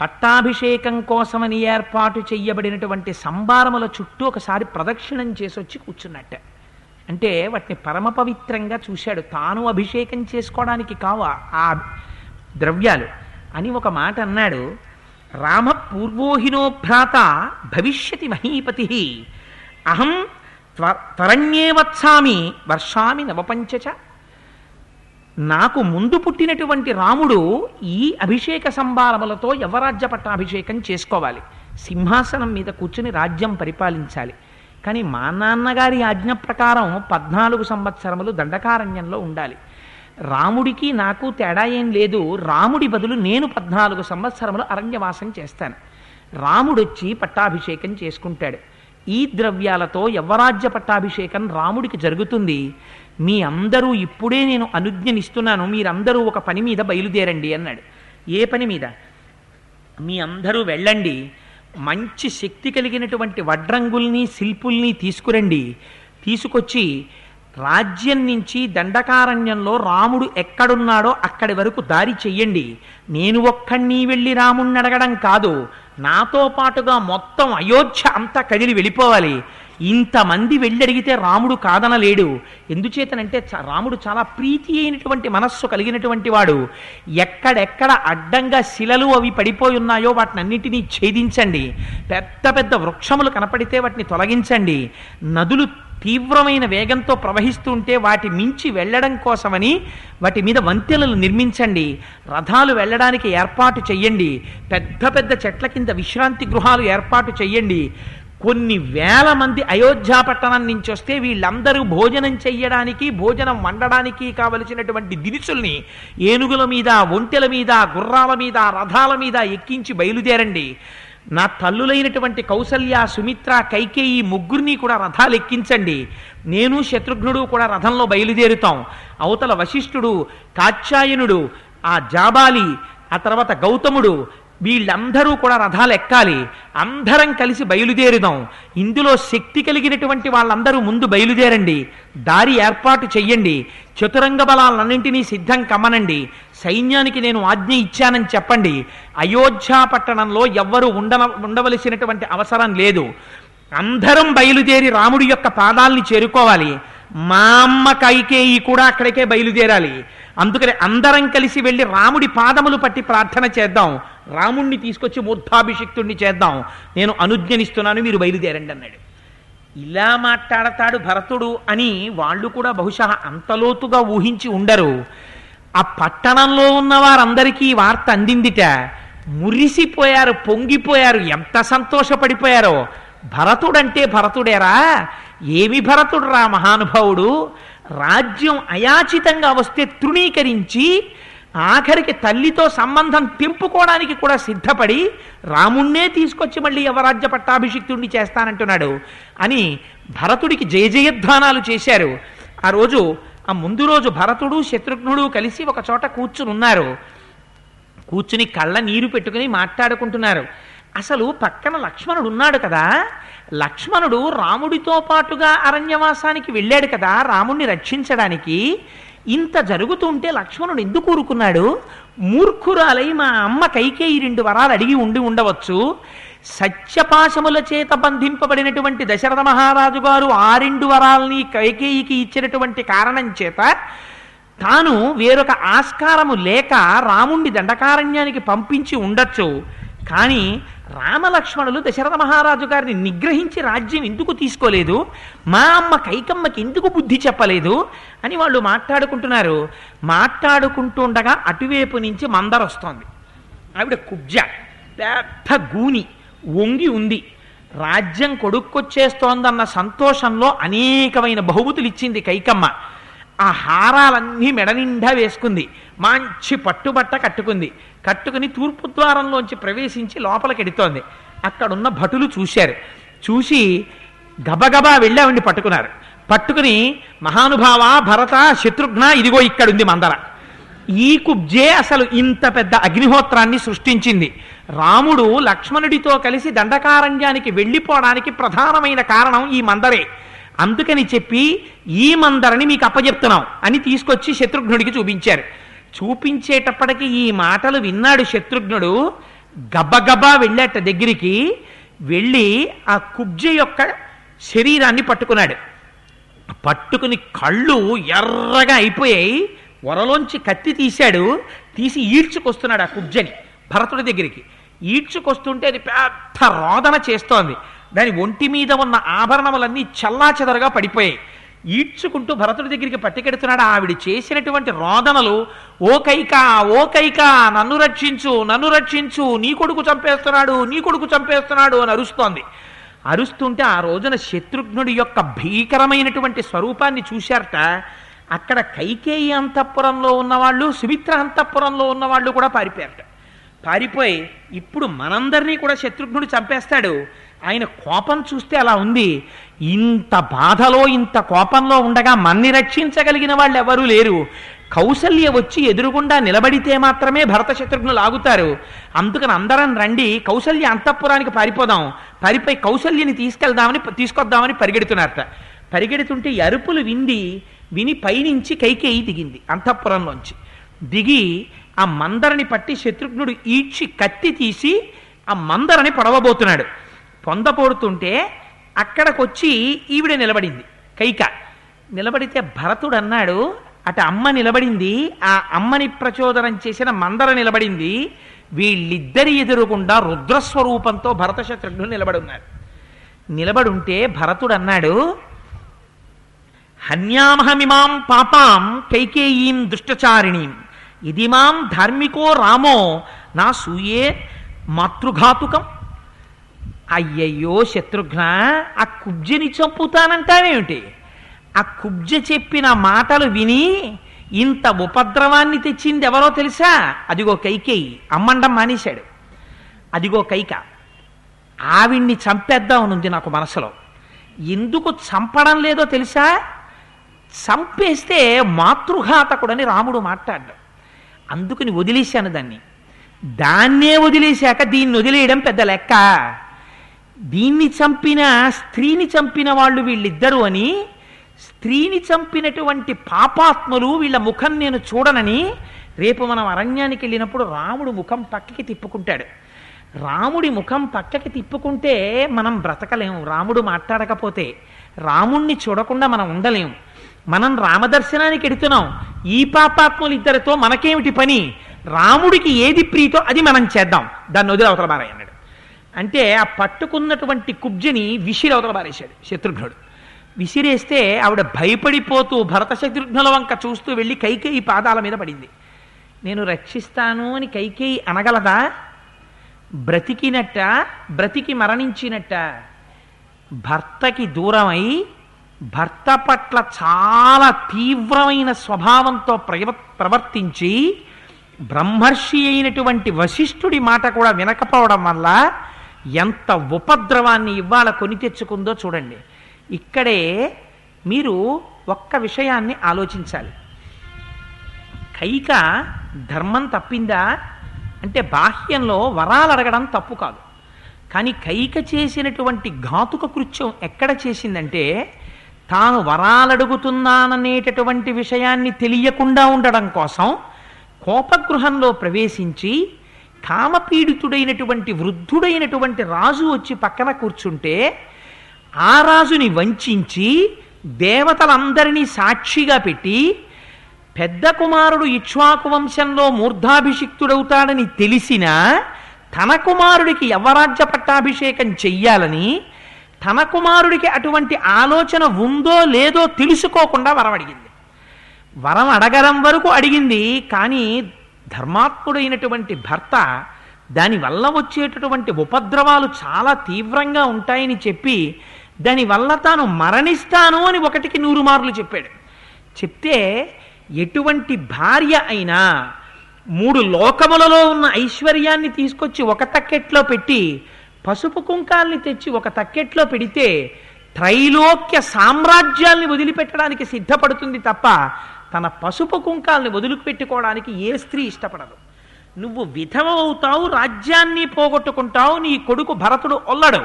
పట్టాభిషేకం కోసమని ఏర్పాటు చెయ్యబడినటువంటి సంబారముల చుట్టూ ఒకసారి ప్రదక్షిణం చేసొచ్చి వచ్చి కూర్చున్నట్ట. అంటే వాటిని పరమ పవిత్రంగా చూశాడు. తాను అభిషేకం చేసుకోవడానికి కావా ఆ ద్రవ్యాలు? అని ఒక మాట అన్నాడు. రామ పూర్వోహినో భ్రాత భవిష్యతి మహీపతి. అహం త్వ త్వరణ్యే వత్సామి వర్షామి నవపంచచ. నాకు ముందు పుట్టినటువంటి రాముడు ఈ అభిషేక సంభారములతో యవరాజ్య పట్టాభిషేకం చేసుకోవాలి. సింహాసనం మీద కూర్చుని రాజ్యం పరిపాలించాలి. కానీ మా నాన్నగారి ఆజ్ఞ ప్రకారం పద్నాలుగు సంవత్సరములు దండకారణ్యంలో ఉండాలి. రాముడికి నాకు తేడా ఏం లేదు. రాముడి బదులు నేను పద్నాలుగు సంవత్సరములు అరణ్యవాసం చేస్తాను. రాముడొచ్చి పట్టాభిషేకం చేసుకుంటాడు. ఈ ద్రవ్యాలతో యవ్వరాజ్య పట్టాభిషేకం రాముడికి జరుగుతుంది. మీ అందరూ ఇప్పుడే నేను అనుజ్ఞనిస్తున్నాను. మీరందరూ ఒక పని మీద బయలుదేరండి అన్నాడు. ఏ పని మీద? మీ అందరూ వెళ్ళండి. మంచి శక్తి కలిగినటువంటి వడ్రంగుల్ని శిల్పుల్ని తీసుకురండి. తీసుకొచ్చి రాజ్యం నుంచి దండకారణ్యంలో రాముడు ఎక్కడున్నాడో అక్కడి వరకు దారి చెయ్యండి. నేను ఒక్కడిని వెళ్ళి రాముణ్ణి అడగడం కాదు. నాతో పాటుగా మొత్తం అయోధ్య అంతా కదిలి వెళ్ళిపోవాలి. ఇంతమంది వెళ్ళి అడిగితే రాముడు కాదనలేడు. ఎందుచేతనంటే చ- రాముడు చాలా ప్రీతి అయినటువంటి మనస్సు కలిగినటువంటి వాడు. ఎక్కడెక్కడ అడ్డంగా శిలలు అవి పడిపోయి ఉన్నాయో వాటిని అన్నిటినీ ఛేదించండి. పెద్ద పెద్ద వృక్షములు కనపడితే వాటిని తొలగించండి. నదులు తీవ్రమైన వేగంతో ప్రవహిస్తుంటే వాటి మించి వెళ్ళడం కోసమని వాటి మీద వంతెనలు నిర్మించండి. రథాలు వెళ్ళడానికి ఏర్పాటు చెయ్యండి. పెద్ద పెద్ద చెట్ల కింద విశ్రాంతి గృహాలు ఏర్పాటు చెయ్యండి. కొన్ని వేల మంది అయోధ్యా పట్టణం నుంచి వస్తే వీళ్ళందరూ భోజనం చెయ్యడానికి భోజనం వండడానికి కావలసినటువంటి దినుసుల్ని ఏనుగుల మీద ఒంటెల మీద గుర్రాల మీద రథాల మీద ఎక్కించి బయలుదేరండి. నా తల్లులైనటువంటి కౌసల్య సుమిత్ర కైకేయి ముగ్గురిని కూడా రథాలు ఎక్కించండి. నేను శత్రుఘ్నుడు కూడా రథంలో బయలుదేరుతాం. అవతల వశిష్ఠుడు కాత్యాయనుడు ఆ జాబాలి ఆ తర్వాత గౌతముడు వీళ్ళందరూ కూడా రథాలు ఎక్కాలి. అందరం కలిసి బయలుదేరుదాం. ఇందులో శక్తి కలిగినటువంటి వాళ్ళందరూ ముందు బయలుదేరండి. దారి ఏర్పాటు చెయ్యండి. చతురంగ బలాలన్నింటినీ సిద్ధం కమ్మనండి. సైన్యానికి నేను ఆజ్ఞ ఇచ్చానని చెప్పండి. అయోధ్య పట్టణంలో ఎవ్వరూ ఉండన ఉండవలసినటువంటి అవసరం లేదు. అందరం బయలుదేరి రాముడి యొక్క పాదాల్ని చేరుకోవాలి. మా అమ్మ కైకేయి కూడా అక్కడికే బయలుదేరాలి. అందుకని అందరం కలిసి వెళ్ళి రాముడి పాదములు పట్టి ప్రార్థన చేద్దాం. రాముణ్ణి తీసుకొచ్చి మూర్ధాభిషిక్తుణ్ణి చేద్దాం. నేను అనుజ్ఞనిస్తున్నాను మీరు బయలుదేరండి అన్నాడు. ఇలా మాట్లాడతాడు భరతుడు అని వాళ్ళు కూడా బహుశా అంతలోతుగా ఊహించి ఉండరు. ఆ పట్టణంలో ఉన్న వారందరికీ వార్త అందిందిట. మురిసిపోయారు పొంగిపోయారు ఎంత సంతోషపడిపోయారో. భరతుడంటే భరతుడేరా? ఏమి భరతుడు రా మహానుభావుడు? రాజ్యం అయాచితంగా వస్తే తృణీకరించి ఆఖరికి తల్లితో సంబంధం తెంపుకోవడానికి కూడా సిద్ధపడి రాముణ్ణే తీసుకొచ్చి మళ్ళీ యవరాజ్య పట్టాభిషిక్తుడిని చేస్తానంటున్నాడు అని భరతుడికి జయజయధ్వానాలు చేశారు. ఆ రోజు ఆ ముందు రోజు భరతుడు శత్రుఘ్నుడు కలిసి ఒక చోట కూర్చుని ఉన్నారు కూర్చుని కళ్ళ నీరు పెట్టుకుని మాట్లాడుకుంటున్నారు. అసలు పక్కన లక్ష్మణుడు ఉన్నాడు కదా. లక్ష్మణుడు రాముడితో పాటుగా అరణ్యవాసానికి వెళ్ళాడు కదా. రాముణ్ణి రక్షించడానికి ఇంత జరుగుతుంటే లక్ష్మణుడు ఎందుకు ఊరుకున్నాడు? మూర్ఖురాలై మా అమ్మ కైకేయి రెండు వరాలు అడిగి ఉండి ఉండవచ్చు. సత్యపాశముల చేత బంధింపబడినటువంటి దశరథ మహారాజు గారు ఆ రెండు వరాల్ని కైకేయికి ఇచ్చినటువంటి కారణం చేత తాను వేరొక ఆస్కారము లేక రాముణ్ణి దండకారణ్యానికి పంపించి ఉండొచ్చు. కానీ రామలక్ష్మణులు దశరథ మహారాజు గారిని నిగ్రహించి రాజ్యం ఎందుకు తీసుకోలేదు? మా అమ్మ కైకమ్మకి ఎందుకు బుద్ధి చెప్పలేదు? అని వాళ్ళు మాట్లాడుకుంటున్నారు. మాట్లాడుకుంటుండగా అటువైపు నుంచి మందర వస్తోంది. ఆవిడ కుబ్జ పెద్ద గూని వంగి ఉంది. రాజ్యం కొడుక్కొచ్చేస్తోందన్న సంతోషంలో అనేకమైన బహుమతులు ఇచ్చింది కైకమ్మ. ఆ హారాలన్నీ మెడ నిండా వేసుకుంది. మంచి పట్టుబట్ట కట్టుకుంది. కట్టుకుని తూర్పు ద్వారంలోంచి ప్రవేశించి లోపలికి ఎడుతోంది. అక్కడున్న భటులు చూశారు. చూసి గబగబా వెళ్ళామండి పట్టుకున్నారు. పట్టుకుని మహానుభావ భరత శత్రుఘ్న ఇదిగో ఇక్కడుంది మందర. ఈ కుబ్జే అసలు ఇంత పెద్ద అగ్నిహోత్రాన్ని సృష్టించింది. రాముడు లక్ష్మణుడితో కలిసి దండకారణ్యానికి వెళ్ళిపోవడానికి ప్రధానమైన కారణం ఈ మందరే. అందుకని చెప్పి ఈ మందరని మీకు అప్పజెప్తున్నాం అని తీసుకొచ్చి శత్రుఘ్నుడికి చూపించారు. చూపించేటప్పటికి ఈ మాటలు విన్నాడు శత్రుఘ్నుడు. గబగబా వెళ్ళాట దగ్గరికి వెళ్ళి ఆ కుబ్జ యొక్క శరీరాన్ని పట్టుకున్నాడు. పట్టుకుని కళ్ళు ఎర్రగా అయిపోయాయి. వరలోంచి కత్తి తీశాడు. తీసి ఈడ్చుకొస్తున్నాడు ఆ కుబ్జని భరతుడి దగ్గరికి. ఈడ్చుకొస్తుంటే అది పెద్ద రోదన చేస్తోంది. దాని ఒంటి మీద ఉన్న ఆభరణములన్నీ చల్లాచెదరగా పడిపోయాయి. ఈడ్చుకుంటూ భరతుడి దగ్గరికి పట్టుకెడుతున్నాడు. ఆవిడ చేసినటువంటి రోదనలు ఓ కైక ఓ కైక నన్ను రక్షించు నన్ను రక్షించు నీ కొడుకు చంపేస్తున్నాడు నీ కొడుకు చంపేస్తున్నాడు అని అరుస్తోంది. అరుస్తుంటే ఆ రోజున శత్రుఘ్నుడి యొక్క భీకరమైనటువంటి స్వరూపాన్ని చూశారట. అక్కడ కైకేయి అంతఃపురంలో ఉన్నవాళ్ళు సుమిత్ర అంతఃపురంలో ఉన్నవాళ్ళు కూడా పారిపోయారట. పారిపోయి ఇప్పుడు మనందరినీ కూడా శత్రుఘ్నుడు చంపేస్తాడు. ఆయన కోపం చూస్తే అలా ఉంది. ఇంత బాధలో ఇంత కోపంలో ఉండగా మన్ని రక్షించగలిగిన వాళ్ళు ఎవరూ లేరు. కౌసల్య వచ్చి ఎదురుగుండా నిలబడితే మాత్రమే భరత శత్రుఘ్నులు ఆగుతారు అందుకని అందరం రండి కౌసల్య అంతఃపురానికి పారిపోదాం. పారిపోయి కౌసల్యని తీసుకెళ్దామని తీసుకొద్దామని పరిగెడుతున్నారట. పరిగెడుతుంటే అరుపులు వింది విని పైనుంచి కైకేయి దిగింది అంతఃపురంలోంచి. దిగి ఆ మందరని పట్టి శత్రుఘ్నుడు ఈడ్చి కత్తి తీసి ఆ మందరని పడవబోతున్నాడు. పొందపోడుతుంటే అక్కడికొచ్చి ఈవిడ నిలబడింది. కైక నిలబడితే భరతుడు అన్నాడు అటు అమ్మ నిలబడింది ఆ అమ్మని ప్రచోదనం చేసిన మందర నిలబడింది వీళ్ళిద్దరి ఎదురుగుండా రుద్రస్వరూపంతో భరత శత్రుఘ్నుడు నిలబడి ఉన్నారు నిలబడుంటే భరతుడు అన్నాడు హన్యామహమిమాం పాపాం కైకేయీం దుష్టచారిణీం ఇది మాం ధార్మికో రామో నా సూయే మాతృఘాతుకం అయ్యయ్యో శత్రుఘ్న ఆ కుబ్జని చంపుతానంటావేమిటి? ఆ కుబ్జ చెప్పిన మాటలు విని ఇంత ఉపద్రవాన్ని తెచ్చింది ఎవరో తెలుసా? అదిగో కైకేయి అమ్మండం మానేశాడు. అదిగో కైక ఆవిణ్ణి చంపేద్దామనుంది నాకు మనసులో. ఎందుకు చంపడం లేదో తెలుసా? చంపేస్తే మాతృఘాతకుడని రాముడు మాట్లాడ్డాడు అందుకని వదిలేశాను దాన్ని. దాన్నే వదిలేశాక దీన్ని వదిలేయడం పెద్ద లెక్క. దీన్ని చంపిన స్త్రీని చంపిన వాళ్ళు వీళ్ళిద్దరు అని స్త్రీని చంపినటువంటి పాపాత్మలు వీళ్ళ ముఖం నేను చూడనని రేపు మనం అరణ్యానికి వెళ్ళినప్పుడు రాముడు ముఖం పక్కకి తిప్పుకుంటాడు. రాముడి ముఖం పక్కకి తిప్పుకుంటే మనం బ్రతకలేము రాముడు మాట్లాడకపోతే. రాముణ్ణి చూడకుండా మనం ఉండలేము. మనం రామదర్శనానికి ఎడుతున్నాం. ఈ పాపాత్ములు ఇద్దరితో మనకేమిటి పని? రాముడికి ఏది ప్రీతో అది మనం చేద్దాం. దాన్ని వదిలి అవతల బారాయి అన్నాడు. అంటే ఆ పట్టుకున్నటువంటి కుబ్జని విసిరి అవతల శత్రుఘ్నుడు. విసిరేస్తే ఆవిడ భయపడిపోతూ భరత శత్రుఘ్నుల వంక చూస్తూ వెళ్ళి కైకేయి పాదాల మీద పడింది. నేను రక్షిస్తాను అని కైకేయి అనగలదా? బ్రతికినట్ట? బ్రతికి మరణించినట్ట? భర్తకి దూరమై భర్త పట్ల చాలా తీవ్రమైన స్వభావంతో ప్రవ ప్రవర్తించి బ్రహ్మర్షి అయినటువంటి వశిష్ఠుడి మాట కూడా వినకపోవడం వల్ల ఎంత ఉపద్రవాన్ని ఇవాళ కొని తెచ్చుకుందో చూడండి. ఇక్కడే మీరు ఒక్క విషయాన్ని ఆలోచించాలి. కైక ధర్మం తప్పిందా? అంటే బాహ్యంలో వరాలు అడగడం తప్పు కాదు. కానీ కైక చేసినటువంటి ఘాతుక కృత్యం ఎక్కడ చేసిందంటే తాను వరాలడుగుతున్నాననేటటువంటి విషయాన్ని తెలియకుండా ఉండడం కోసం కోపగృహంలో ప్రవేశించి కామపీడితుడైనటువంటి వృద్ధుడైనటువంటి రాజు వచ్చి పక్కన కూర్చుంటే ఆ రాజుని వంచించి దేవతలందరినీ సాక్షిగా పెట్టి పెద్ద కుమారుడు ఇక్ష్వాకు వంశంలో మూర్ధాభిషిక్తుడవుతాడని తెలిసినా తన కుమారుడికి యవరాజ్య పట్టాభిషేకం చెయ్యాలని తన కుమారుడికి అటువంటి ఆలోచన ఉందో లేదో తెలుసుకోకుండా వరం అడిగింది. వరం అడగడం వరకు అడిగింది కానీ ధర్మాత్ముడైనటువంటి భర్త దానివల్ల వచ్చేటటువంటి ఉపద్రవాలు చాలా తీవ్రంగా ఉంటాయని చెప్పి దానివల్ల తాను మరణిస్తాను అని ఒకటికి నూరు మార్లు చెప్పాడు. చెప్తే ఎటువంటి భార్య అయినా మూడు లోకములలో ఉన్న ఐశ్వర్యాన్ని తీసుకొచ్చి ఒక తక్కెట్లో పెట్టి పసుపు కుంకాల్ని తెచ్చి ఒక తక్కెట్లో పెడితే త్రైలోక్య సామ్రాజ్యాల్ని వదిలిపెట్టడానికి సిద్ధపడుతుంది తప్ప తన పసుపు కుంకాల్ని వదులుపెట్టుకోవడానికి ఏ స్త్రీ ఇష్టపడదు. నువ్వు విధవవుతావు రాజ్యాన్ని పోగొట్టుకుంటావు నీ కొడుకు భరతుడు ఒల్లడు.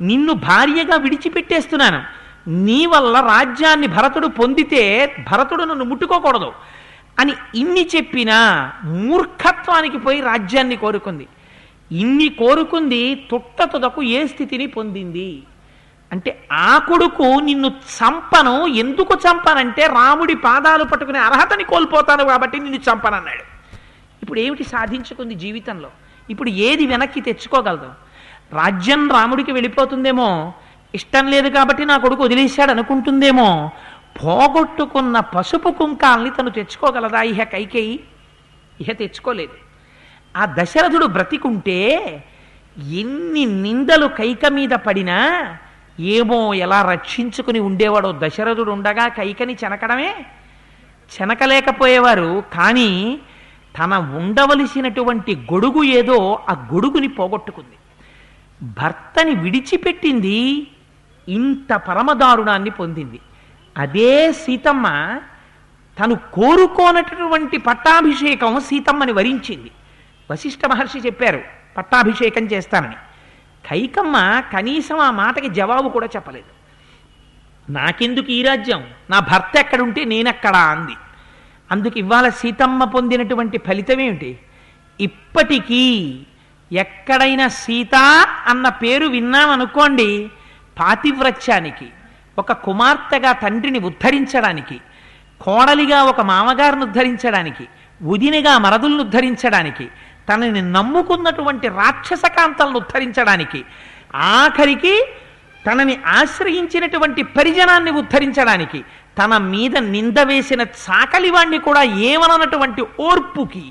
నిన్ను భార్యగా విడిచిపెట్టేస్తున్నాను. నీ వల్ల రాజ్యాన్ని భరతుడు పొందితే భరతుడు నన్ను ముట్టుకోకూడదు అని ఇన్ని చెప్పినా మూర్ఖత్వానికి పోయి రాజ్యాన్ని కోరుకుంది. ఇన్ని కోరుకుంది తుట్ట తుదకు ఏ స్థితిని పొందింది? అంటే ఆ కొడుకు నిన్ను చంపను. ఎందుకు చంపనంటే రాముడి పాదాలు పట్టుకునే అర్హతని కోల్పోతాను కాబట్టి నిన్ను చంపనన్నాడు. ఇప్పుడు ఏమిటి సాధించుకుంది జీవితంలో? ఇప్పుడు ఏది వెనక్కి తెచ్చుకోగలదు? రాజ్యం రాముడికి వెళ్ళిపోతుందేమో? ఇష్టం లేదు కాబట్టి నా కొడుకు వదిలేశాడు అనుకుంటుందేమో? పోగొట్టుకున్న పసుపు కుంకాల్ని తను తెచ్చుకోగలదా? ఇహ కైకేయి ఇహ తెచ్చుకోలేదు. ఆ దశరథుడు బ్రతికుంటే ఎన్ని నిందలు కైక మీద పడినా ఏమో ఎలా రక్షించుకుని ఉండేవాడో దశరథుడు ఉండగా కైకని చెనకడమే? చెనకలేకపోయేవారు కానీ తన ఉండవలసినటువంటి గొడుగు ఏదో ఆ గొడుగుని పోగొట్టుకుంది. భర్తని విడిచిపెట్టింది ఇంత పరమదారుణాన్ని పొందింది. అదే సీతమ్మ తను కోరుకోనటువంటి పట్టాభిషేకం సీతమ్మని వరించింది. వశిష్ఠ మహర్షి చెప్పారు పట్టాభిషేకం చేస్తానని. కైకమ్మ కనీసం ఆ మాటకి జవాబు కూడా చెప్పలేదు. నాకెందుకు ఈ రాజ్యం? నా భర్త ఎక్కడుంటే నేనెక్కడా అంది. అందుకు ఇవాళ సీతమ్మ పొందినటువంటి ఫలితం ఏమిటి? ఇప్పటికీ ఎక్కడైనా సీత అన్న పేరు విన్నామనుకోండి పాతివ్రత్యానికి ఒక కుమార్తెగా తండ్రిని ఉద్ధరించడానికి కోడలిగా ఒక మామగారిని ఉద్ధరించడానికి ఉదినిగా మరదులను ఉద్ధరించడానికి తనని నమ్ముకున్నటువంటి రాక్షసకాంతలను ఉద్ధరించడానికి ఆఖరికి తనని ఆశ్రయించినటువంటి పరిజనాన్ని ఉద్ధరించడానికి తన మీద నింద వేసిన చాకలివాణ్ణి కూడా ఏమననటువంటి ఓర్పుకి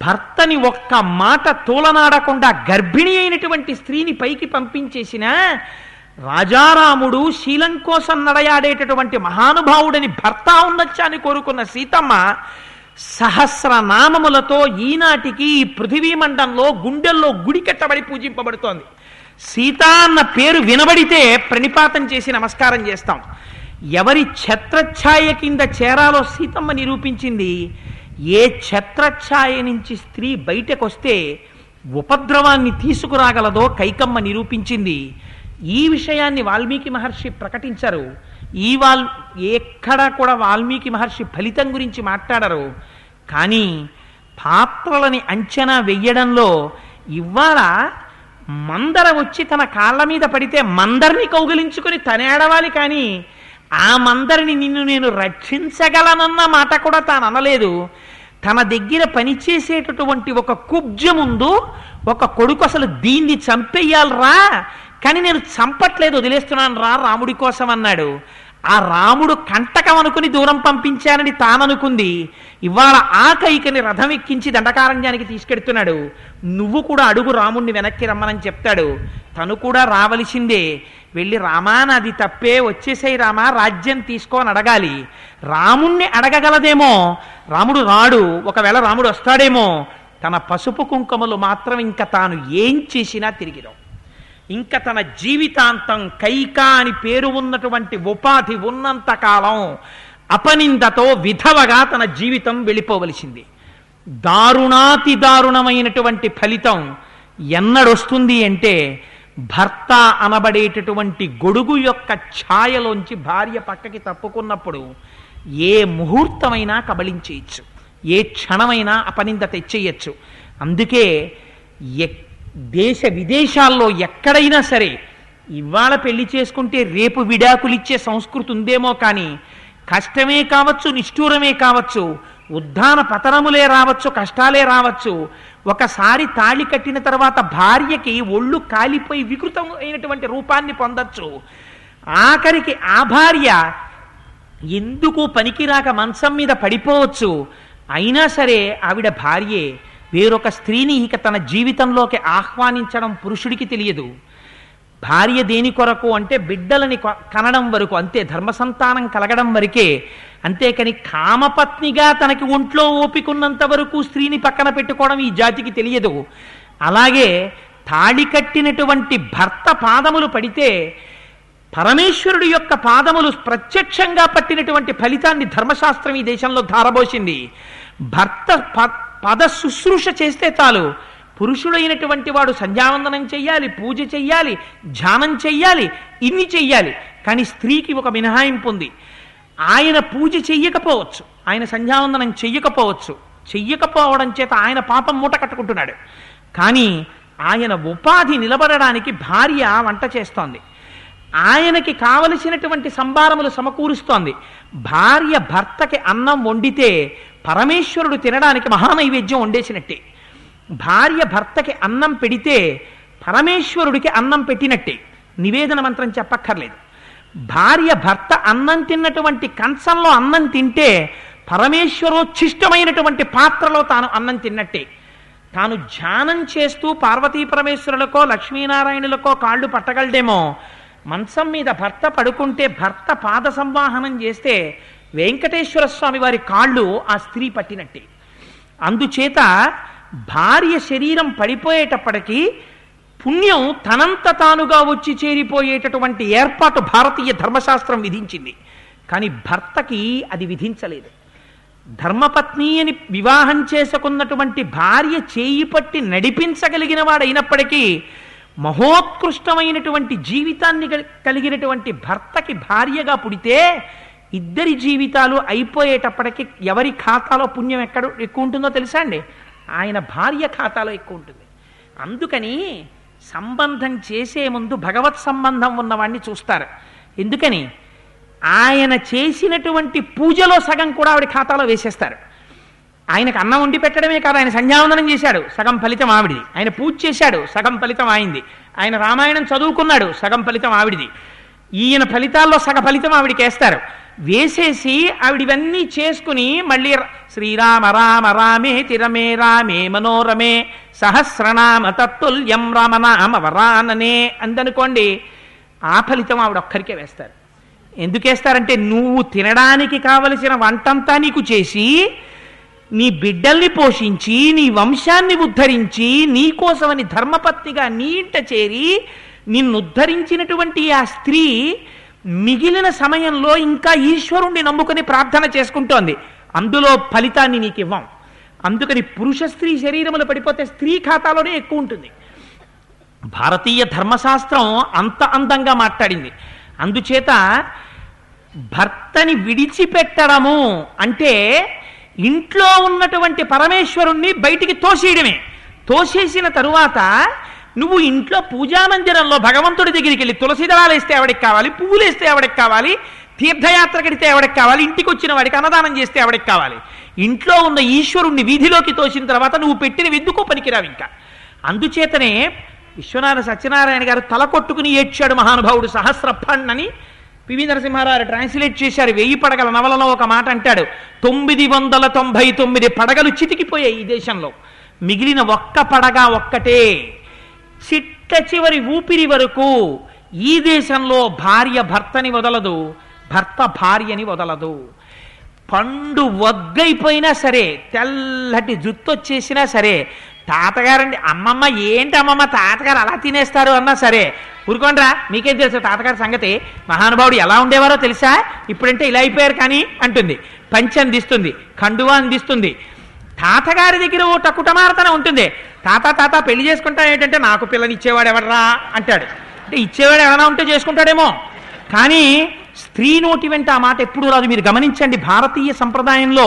భర్తని ఒక్క మాట తోలనాడకుండా గర్భిణి అయినటువంటి స్త్రీని పైకి పంపించేసిన రాజారాముడు శీలం కోసం నడయాడేటటువంటి మహానుభావుడని భర్త ఉండొచ్చాని కోరుకున్న సీతమ్మ సహస్రనామములతో ఈనాటికి ఈ పృథివీ మండలంలో గుండెల్లో గుడి కట్టబడి పూజింపబడుతోంది. సీత అన్న పేరు వినబడితే ప్రణిపాతం చేసి నమస్కారం చేస్తాం. ఎవరి ఛత్రఛాయ కింద చేరాలో సీతమ్మ నిరూపించింది ఏ ఛత్రఛాయ నుంచి స్త్రీ బయటకొస్తే ఉపద్రవాన్ని తీసుకురాగలదో కైకమ్మ నిరూపించింది. ఈ విషయాన్ని వాల్మీకి మహర్షి ప్రకటించారు. ఈ వాల్ ఎక్కడా కూడా వాల్మీకి మహర్షి ఫలితం గురించి మాట్లాడరు. కానీ పాత్రలని అంచనా వెయ్యడంలో ఇవాళ మందర వచ్చి తన కాళ్ళ మీద పడితే మందరిని కౌగిలించుకుని తనేడవాలి కానీ ఆ మందరిని నిన్ను నేను రక్షించగలనన్న మాట కూడా తాను అనలేదు. తన దగ్గర పనిచేసేటటువంటి ఒక కుబ్జ ముందు ఒక కొడుకు అసలు దీన్ని చంపేయాలరా? కానీ నేను చంపట్లేదు వదిలేస్తున్నాను రా రాముడి కోసం అన్నాడు. ఆ రాముడు కంటకం అనుకుని దూరం పంపించానని తాననుకుంది. ఇవాళ ఆ కైకని రథం ఎక్కించి దండకారణ్యానికి తీసుకెడుతున్నాడు. నువ్వు కూడా అడుగు రాముణ్ణి వెనక్కి రమ్మనని చెప్తాడు. తను కూడా రావలసిందే. వెళ్ళి రామా నాది తప్పే. వచ్చేసాయి రామా రాజ్యం తీసుకోని అడగాలి. రాముణ్ణి అడగగలదేమో? రాముడు రాడు. ఒకవేళ రాముడు వస్తాడేమో? తన పసుపు కుంకుమలు మాత్రం ఇంకా తాను ఏం చేసినా తిరిగిరావు. ఇంకా తన జీవితాంతం కైకా అని పేరు ఉన్నటువంటి ఉపాధి ఉన్నంత కాలం అపనిందతో విధవగా తన జీవితం వెళ్ళిపోవలసింది. దారుణాతి దారుణమైనటువంటి ఫలితం ఎన్నడొస్తుంది అంటే భర్త అనబడేటటువంటి గొడుగు యొక్క ఛాయలోంచి భార్య పక్కకి తప్పుకున్నప్పుడు ఏ ముహూర్తమైనా కబళించేయచ్చు. ఏ క్షణమైనా అపనింద తెచ్చేయచ్చు. అందుకే దేశ విదేశాల్లో ఎక్కడైనా సరే ఇవాళ పెళ్ళి చేసుకుంటే రేపు విడాకులిచ్చే సంస్కృతి ఉందేమో కానీ కష్టమే కావచ్చు నిష్ఠూరమే కావచ్చు ఉద్ధాన పతనములే రావచ్చు కష్టాలే రావచ్చు. ఒకసారి తాళి కట్టిన తర్వాత భార్యకి ఒళ్ళు కాలిపోయి వికృతం అయినటువంటి రూపాన్ని పొందొచ్చు. ఆఖరికి ఆ భార్య ఎందుకు పనికిరాక మంచం మీద పడిపోవచ్చు? అయినా సరే ఆవిడ భార్యే వేరొక స్త్రీని ఇక తన జీవితంలోకి ఆహ్వానించడం పురుషుడికి తెలియదు. భార్య దేని కొరకు అంటే బిడ్డలని కనడం వరకు అంతే ధర్మ సంతానం కలగడం వరకే. అంతేకాని కామపత్నిగా తనకి ఒంట్లో ఓపికన్నంత వరకు స్త్రీని పక్కన పెట్టుకోవడం ఈ జాతికి తెలియదు. అలాగే తాళి కట్టినటువంటి భర్త పాదములు పడితే పరమేశ్వరుడి యొక్క పాదములు ప్రత్యక్షంగా పట్టినటువంటి ఫలితాన్ని ధర్మశాస్త్రం ఈ దేశంలో ధారబోసింది. భర్త పద శుశ్రూష చేస్తే చాలు. పురుషుడైనటువంటి వాడు సంధ్యావందనం చెయ్యాలి పూజ చెయ్యాలి ధ్యానం చెయ్యాలి ఇన్ని చెయ్యాలి. కానీ స్త్రీకి ఒక మినహాయింపు ఉంది. ఆయన పూజ చెయ్యకపోవచ్చు ఆయన సంధ్యావందనం చెయ్యకపోవచ్చు. చెయ్యకపోవడం చేత ఆయన పాపం మూట కట్టుకుంటున్నాడు. కానీ ఆయన ఉపాధి నిలబడడానికి భార్య వంట చేస్తోంది. ఆయనకి కావలసినటువంటి సంభారములు సమకూరుస్తోంది. భార్య భర్తకి అన్నం వండితే పరమేశ్వరుడు తినడానికి మహానైవేద్యం వండేసినట్టే. భార్య భర్తకి అన్నం పెడితే పరమేశ్వరుడికి అన్నం పెట్టినట్టే. నివేదన మంత్రం చెప్పక్కర్లేదు. భార్య భర్త అన్నం తిన్నటువంటి కంచంలో అన్నం తింటే పరమేశ్వరోచ్ఛిష్టమైనటువంటి పాత్రలో తాను అన్నం తిన్నట్టే. తాను ధ్యానం చేస్తూ పార్వతీ పరమేశ్వరులకో లక్ష్మీనారాయణులకో కాళ్ళు పట్టగలడేమో. మంచం మీద భర్త పడుకుంటే భర్త పాద సంవాహనం చేస్తే వెంకటేశ్వర స్వామి వారి కాళ్ళు ఆ స్త్రీ పట్టినట్టే. అందుచేత భార్య శరీరం పడిపోయేటప్పటికీ పుణ్యం తనంత తానుగా వచ్చి చేరిపోయేటటువంటి ఏర్పాటు భారతీయ ధర్మశాస్త్రం విధించింది. కానీ భర్తకి అది విధించలేదు. ధర్మపత్ని అని వివాహం చేసుకున్నటువంటి భార్య చేయి పట్టి నడిపించగలిగిన వాడైనప్పటికీ మహోత్కృష్టమైనటువంటి జీవితాన్ని కలిగినటువంటి భర్తకి భార్యగా పుడితే ఇద్దరి జీవితాలు అయిపోయేటప్పటికి ఎవరి ఖాతాలో పుణ్యం ఎక్కడ ఎక్కువ ఉంటుందో తెలుసా అండి? ఆయన భార్య ఖాతాలో ఎక్కువ ఉంటుంది అందుకని సంబంధం చేసే ముందు భగవత్ సంబంధం ఉన్నవాడిని చూస్తారు. ఎందుకని? ఆయన చేసినటువంటి పూజలో సగం కూడా ఆవిడ ఖాతాలో వేసేస్తారు. ఆయనకు అన్నం వండి పెట్టడమే కాదు ఆయన సంధ్యావందనం చేశాడు సగం ఫలితం ఆవిడిది. ఆయన పూజ చేశాడు సగం ఫలితం ఆయింది. ఆయన రామాయణం చదువుకున్నాడు సగం ఫలితం ఆవిడిది. ఈయన ఫలితాల్లో సగ ఫలితం ఆవిడికి వేస్తారు వేసేసి ఆవిడివన్నీ చేసుకుని మళ్ళీ శ్రీరామ రామ రామే తిరమే రామే మనోరమే సహస్రనామ తత్తుల్యం రామనామ వరాననే అందనుకోండి ఆ ఫలితం ఆవిడ ఒక్కరికే వేస్తారు. ఎందుకేస్తారంటే నువ్వు తినడానికి కావలసిన వంటంతా నీకు చేసి నీ బిడ్డల్ని పోషించి నీ వంశాన్ని ఉద్ధరించి నీకోసమని ధర్మపత్నిగా నీ ఇంట చేరి నిన్ను ఉద్ధరించినటువంటి ఆ స్త్రీ మిగిలిన సమయంలో ఇంకా ఈశ్వరుణ్ణి నమ్ముకుని ప్రార్థన చేసుకుంటోంది. అందులో ఫలితాన్ని నీకు ఇవ్వం అందుకని పురుష స్త్రీ శరీరములు పడిపోతే స్త్రీ ఖాతాలోనే ఎక్కువ ఉంటుంది. భారతీయ ధర్మశాస్త్రం అంత అందంగా మాట్లాడింది. అందుచేత భర్తని విడిచిపెట్టడము అంటే ఇంట్లో ఉన్నటువంటి పరమేశ్వరుణ్ణి బయటికి తోసేయడమే. తోసేసిన తరువాత నువ్వు ఇంట్లో పూజామందిరంలో భగవంతుడి దగ్గరికి వెళ్ళి తులసిదళాలు వేస్తే ఎవడికి కావాలి? పువ్వులు వేస్తే ఎవడికి కావాలి? తీర్థయాత్ర కడితే ఎవడికి కావాలి? ఇంటికి వచ్చిన వాడికి అన్నదానం చేస్తే ఎవడికి కావాలి? ఇంట్లో ఉన్న ఈశ్వరుణ్ణి వీధిలోకి తోసిన తర్వాత నువ్వు పెట్టిన ఎందుకో పనికిరావు ఇంకా. అందుచేతనే విశ్వనాథ సత్యనారాయణ గారు తల కొట్టుకుని ఏడ్చాడు మహానుభావుడు సహస్రఫణ్ అని పివి నరసింహారావు ట్రాన్స్లేట్ చేశారు. వెయ్యి పడగల నవలలో ఒక మాట అంటాడు. తొమ్మిది వందల తొంభై తొమ్మిది పడగలు చితికిపోయాయి ఈ దేశంలో. మిగిలిన ఒక్క పడగ ఒక్కటే. చిట్ట చివరి ఊపిరి వరకు ఈ దేశంలో భార్య భర్తని వదలదు భర్త భార్యని వదలదు. పండు వగ్గైపోయినా సరే తెల్లటి జుత్తు వచ్చేసినా సరే తాతగారండి అమ్మమ్మ ఏంటి అమ్మమ్మ తాతగారు అలా తినేస్తారు అన్నా సరే ఊరుకోండ్రా మీకేం తెలుసు తాతగారి సంగతి? మహానుభావుడు ఎలా ఉండేవారో తెలుసా? ఇప్పుడంటే ఇలా అయిపోయారు కానీ అంటుంది పంచి అందిస్తుంది కండువా అందిస్తుంది తాతగారి దగ్గర ఓ టకుటమారతన ఉంటుంది. తాత తాత పెళ్ళి చేసుకుంటా ఏంటంటే నాకు పిల్లని ఇచ్చేవాడు ఎవడరా అంటాడు. అంటే ఇచ్చేవాడు ఎవరైనా ఉంటే చేసుకుంటాడేమో. కానీ స్త్రీ నోటి వెంట ఆ మాట ఎప్పుడు రాదు. మీరు గమనించండి భారతీయ సంప్రదాయంలో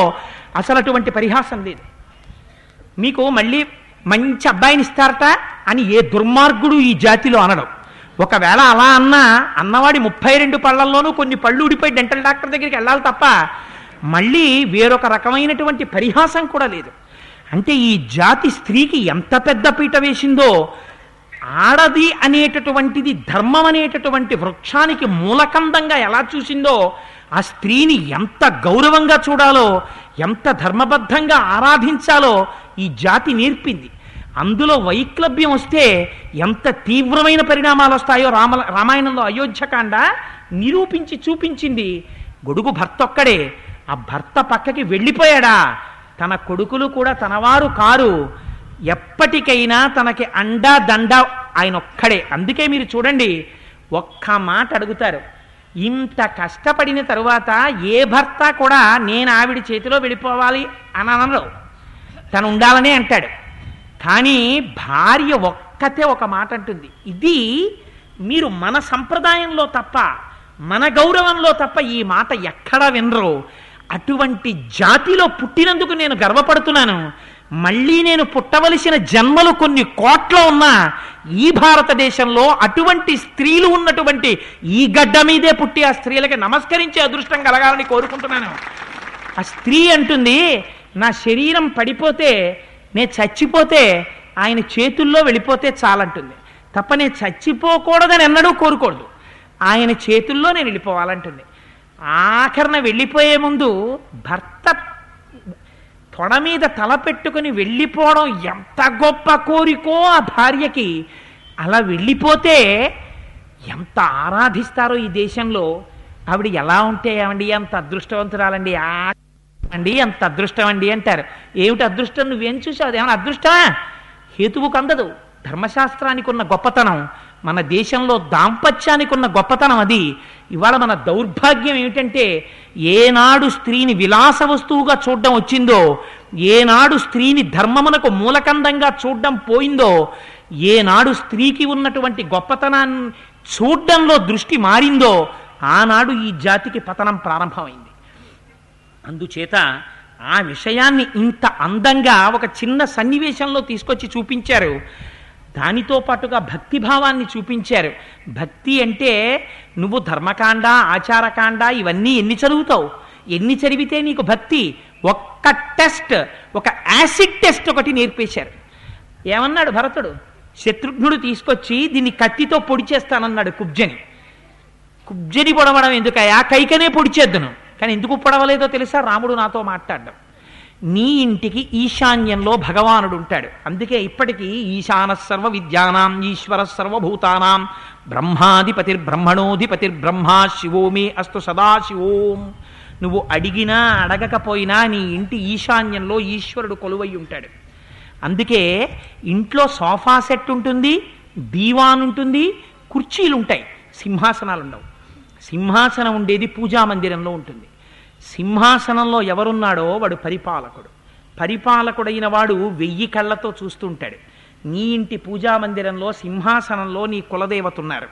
అసలు అటువంటి పరిహాసం లేదు. మీకు మళ్ళీ మంచి అబ్బాయిని ఇస్తారట అని ఏ దుర్మార్గుడు ఈ జాతిలో అనడం. ఒకవేళ అలా అన్నా అన్నవాడి ముప్పై రెండు పళ్ళల్లోనూ కొన్ని పళ్ళు ఊడిపోయి డెంటల్ డాక్టర్ దగ్గరికి వెళ్ళాలి తప్ప మళ్ళీ వేరొక రకమైనటువంటి పరిహాసం కూడా లేదు. అంటే ఈ జాతి స్త్రీకి ఎంత పెద్ద పీట వేసిందో ఆడది అనేటటువంటిది ధర్మం అనేటటువంటి వృక్షానికి మూలకందంగా ఎలా చూసిందో ఆ స్త్రీని ఎంత గౌరవంగా చూడాలో ఎంత ధర్మబద్ధంగా ఆరాధించాలో ఈ జాతి నేర్పింది. అందులో వైక్లభ్యం వస్తే ఎంత తీవ్రమైన పరిణామాలు వస్తాయో రామ రామాయణంలో అయోధ్యకాండ నిరూపించి చూపించింది. గొడుగు భర్త ఒక్కడే ఆ భర్త పక్కకి వెళ్ళిపోయాడా? తన కొడుకులు కూడా తనవారు కారు. ఎప్పటికైనా తనకి అండా దండ ఆయన ఒక్కడే అందుకే మీరు చూడండి ఒక్క మాట అడుగుతారు. ఇంత కష్టపడిన తరువాత ఏ భర్త కూడా నేను ఆవిడ చేతిలో వెళ్ళిపోవాలి అని అనరు తను ఉండాలనే అంటాడు. కానీ భార్య ఒక్కతే ఒక మాట అంటుంది. ఇది మీరు మన సంప్రదాయంలో తప్ప మన గౌరవంలో తప్ప ఈ మాట ఎక్కడా వినరు. అటువంటి జాతిలో పుట్టినందుకు నేను గర్వపడుతున్నాను. మళ్ళీ నేను పుట్టవలసిన జన్మలు కొన్ని కోట్ల ఉన్నా ఈ భారతదేశంలో అటువంటి స్త్రీలు ఉన్నటువంటి ఈ గడ్డ మీదే పుట్టి ఆ స్త్రీలకి నమస్కరించే అదృష్టం కలగాలని కోరుకుంటున్నాను. ఆ స్త్రీ అంటుంది నా శరీరం పడిపోతే నేను చచ్చిపోతే ఆయన చేతుల్లో వెళ్ళిపోతే చాలంటుంది. తప్ప నేను చచ్చిపోకూడదని ఎన్నడూ కోరుకోడు ఆయన చేతుల్లో నేను వెళ్ళిపోవాలంటుంది. ఆఖరణ వెళ్ళిపోయే ముందు భర్త తొడ మీద తల పెట్టుకుని వెళ్ళిపోవడం ఎంత గొప్ప కోరికో ఆ భార్యకి. అలా వెళ్ళిపోతే ఎంత ఆరాధిస్తారో ఈ దేశంలో. ఆవిడ ఎలా ఉంటే ఏమండి ఎంత అదృష్టవంతురాలండి ఆ అండి ఎంత అదృష్టం అండి అంటారు. ఏమిటి అదృష్టం? నువ్వేం చూసావు? ఏమైనా అదృష్టమా? హేతువుకు అందదు. ధర్మశాస్త్రానికి ఉన్న గొప్పతనం. మన దేశంలో దాంపత్యానికి ఉన్న గొప్పతనం అది. ఇవాళ మన దౌర్భాగ్యం ఏమిటంటే ఏనాడు స్త్రీని విలాస వస్తువుగా చూడడం వచ్చిందో ఏనాడు స్త్రీని ధర్మమునకు మూలకందంగా చూడడం పోయిందో ఏనాడు స్త్రీకి ఉన్నటువంటి గొప్పతనాన్ని చూడడంలో దృష్టి మారిందో ఆనాడు ఈ జాతికి పతనం ప్రారంభమైంది. అందుచేత ఆ విషయాన్ని ఇంత అందంగా ఒక చిన్న సన్నివేశంలో తీసుకొచ్చి చూపించారు. దానితో పాటుగా భక్తిభావాన్ని చూపించారు. భక్తి అంటే నువ్వు ధర్మకాండ ఆచారకాండ ఇవన్నీ ఎన్ని చదువుతావు? ఎన్ని చదివితే నీకు భక్తి? ఒక్క టెస్ట్ ఒక యాసిడ్ టెస్ట్ ఒకటి నేర్పేశారు. ఏమన్నాడు భరతుడు? శత్రుఘ్నుడు తీసుకొచ్చి దీన్ని కత్తితో పొడి చేస్తానన్నాడు కుబ్జని. కుబ్జని పొడవడం ఎందుకయ్యా? కైకనే పొడిచేద్దును కానీ ఎందుకు పొడవలేదో తెలుసా? రాముడు నాతో మాట్లాడడం. నీ ఇంటికి ఈశాన్యంలో భగవానుడు ఉంటాడు అందుకే ఇప్పటికీ ఈశాన సర్వ విద్యానాం ఈశ్వర సర్వభూతానాం బ్రహ్మాధిపతిర్బ్రహ్మణోధిపతిర్బ్రహ్మ శివో శివోమి అస్తు సదాశివోం నువ్వు అడిగినా అడగకపోయినా నీ ఇంటి ఈశాన్యంలో ఈశ్వరుడు కొలువై ఉంటాడు అందుకే ఇంట్లో సోఫా సెట్ ఉంటుంది దీవాన్ ఉంటుంది కుర్చీలు ఉంటాయి సింహాసనాలు ఉండవు సింహాసనం ఉండేది పూజా మందిరంలో ఉంటుంది. సింహాసనంలో ఎవరున్నాడో వాడు పరిపాలకుడు. పరిపాలకుడైన వాడు వెయ్యి కళ్ళతో చూస్తుంటాడు. నీ ఇంటి పూజా మందిరంలో సింహాసనంలో నీ కులదేవత ఉన్నారు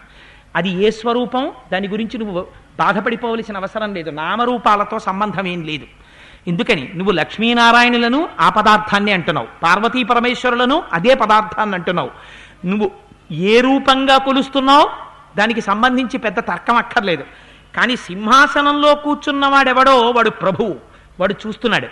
అది ఏ స్వరూపం? దాని గురించి నువ్వు బాధపడిపోవలసిన అవసరం లేదు. నామరూపాలతో సంబంధం ఏం లేదు. ఎందుకని? నువ్వు లక్ష్మీనారాయణులను ఆ పదార్థాన్ని అంటున్నావు. పార్వతీ పరమేశ్వరులను అదే పదార్థాన్ని అంటున్నావు. నువ్వు ఏ రూపంగా కొలుస్తున్నావు? దానికి సంబంధించి పెద్ద తర్కం అక్కర్లేదు. కానీ సింహాసనంలో కూర్చున్నవాడెవడో వాడు ప్రభువు. వాడు చూస్తున్నాడు.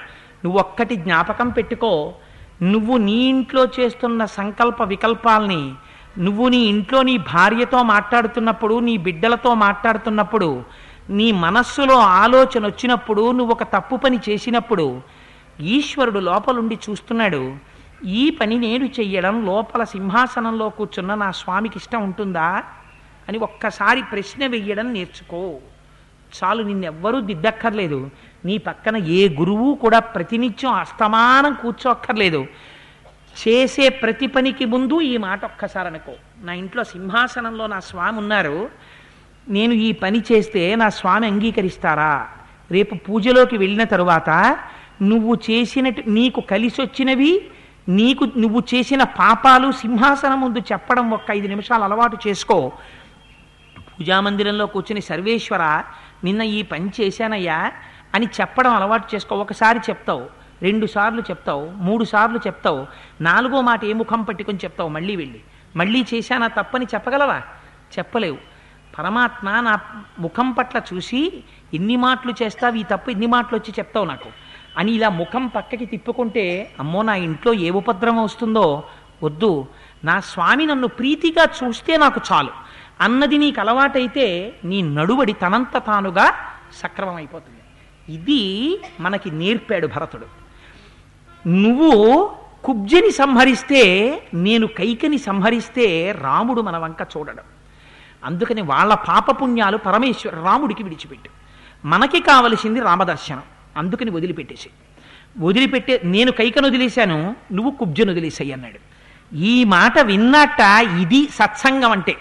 నువ్వు ఒక్కటి జ్ఞాపకం పెట్టుకో. నువ్వు నీ ఇంట్లో చేస్తున్న సంకల్ప వికల్పాల్ని నువ్వు నీ ఇంట్లో నీ భార్యతో మాట్లాడుతున్నప్పుడు నీ బిడ్డలతో మాట్లాడుతున్నప్పుడు నీ మనస్సులో ఆలోచన వచ్చినప్పుడు నువ్వు ఒక తప్పు పని చేసినప్పుడు ఈశ్వరుడు లోపలుండి చూస్తున్నాడు. ఈ పని నేను చెయ్యడం లోపల సింహాసనంలో కూర్చున్న నా స్వామికి ఇష్టం ఉంటుందా? అని ఒక్కసారి ప్రశ్న వెయ్యడం నేర్చుకో. చాలు నిన్నెవ్వరూ దిద్దక్కర్లేదు నీ పక్కన ఏ గురువు కూడా ప్రతినిత్యం అస్తమానం కూర్చోక్కర్లేదు. చేసే ప్రతి పనికి ముందు ఈ మాట ఒక్కసారి అనుకో. నా ఇంట్లో సింహాసనంలో నా స్వామి ఉన్నారు. నేను ఈ పని చేస్తే నా స్వామి అంగీకరిస్తారా? రేపు పూజలోకి వెళ్ళిన తరువాత నువ్వు చేసినట్టు నీకు కలిసి వచ్చినవి నీకు నువ్వు చేసిన పాపాలు సింహాసనం ముందు చెప్పడం ఒక్క ఐదు నిమిషాలు అలవాటు చేసుకో. పూజామందిరంలో కూర్చుని సర్వేశ్వర నిన్న ఈ పని చేశానయ్యా అని చెప్పడం అలవాటు చేసుకో. ఒకసారి చెప్తావు రెండు సార్లు చెప్తావు మూడు సార్లు చెప్తావు నాలుగో మాట ఏ ముఖం పట్టుకొని చెప్తావు మళ్ళీ వెళ్ళి. మళ్ళీ చేశానా తప్పని చెప్పగలవా? చెప్పలేవు. పరమాత్మ నా ముఖం పట్ల చూసి ఎన్ని మాటలు చేస్తావు ఈ తప్పు ఎన్ని మాటలు వచ్చి చెప్తావు నాకు అని ఇలా ముఖం పక్కకి తిప్పుకుంటే అమ్మో నా ఇంట్లో ఏ ఉపద్రవం వస్తుందో వద్దు. నా స్వామి నన్ను ప్రీతిగా చూస్తే నాకు చాలు. అన్నది నీకు అలవాటైతే నీ నడువడి తనంత తానుగా సక్రమం అయిపోతుంది ఇది మనకి నేర్పాడు భరతుడు. నువ్వు కుబ్జని సంహరిస్తే నేను కైకని సంహరిస్తే రాముడు మన వంక చూడడం. అందుకని వాళ్ళ పాపపుణ్యాలు పరమేశ్వర రాముడికి విడిచిపెట్టు. మనకి కావలసింది రామదర్శనం. అందుకని వదిలిపెట్టేసి. వదిలిపెట్టే నేను కైకను వదిలేశాను నువ్వు కుబ్జను వదిలేసాయి అన్నాడు. ఈ మాట విన్నట్ట ఇది సత్సంగం అంటే.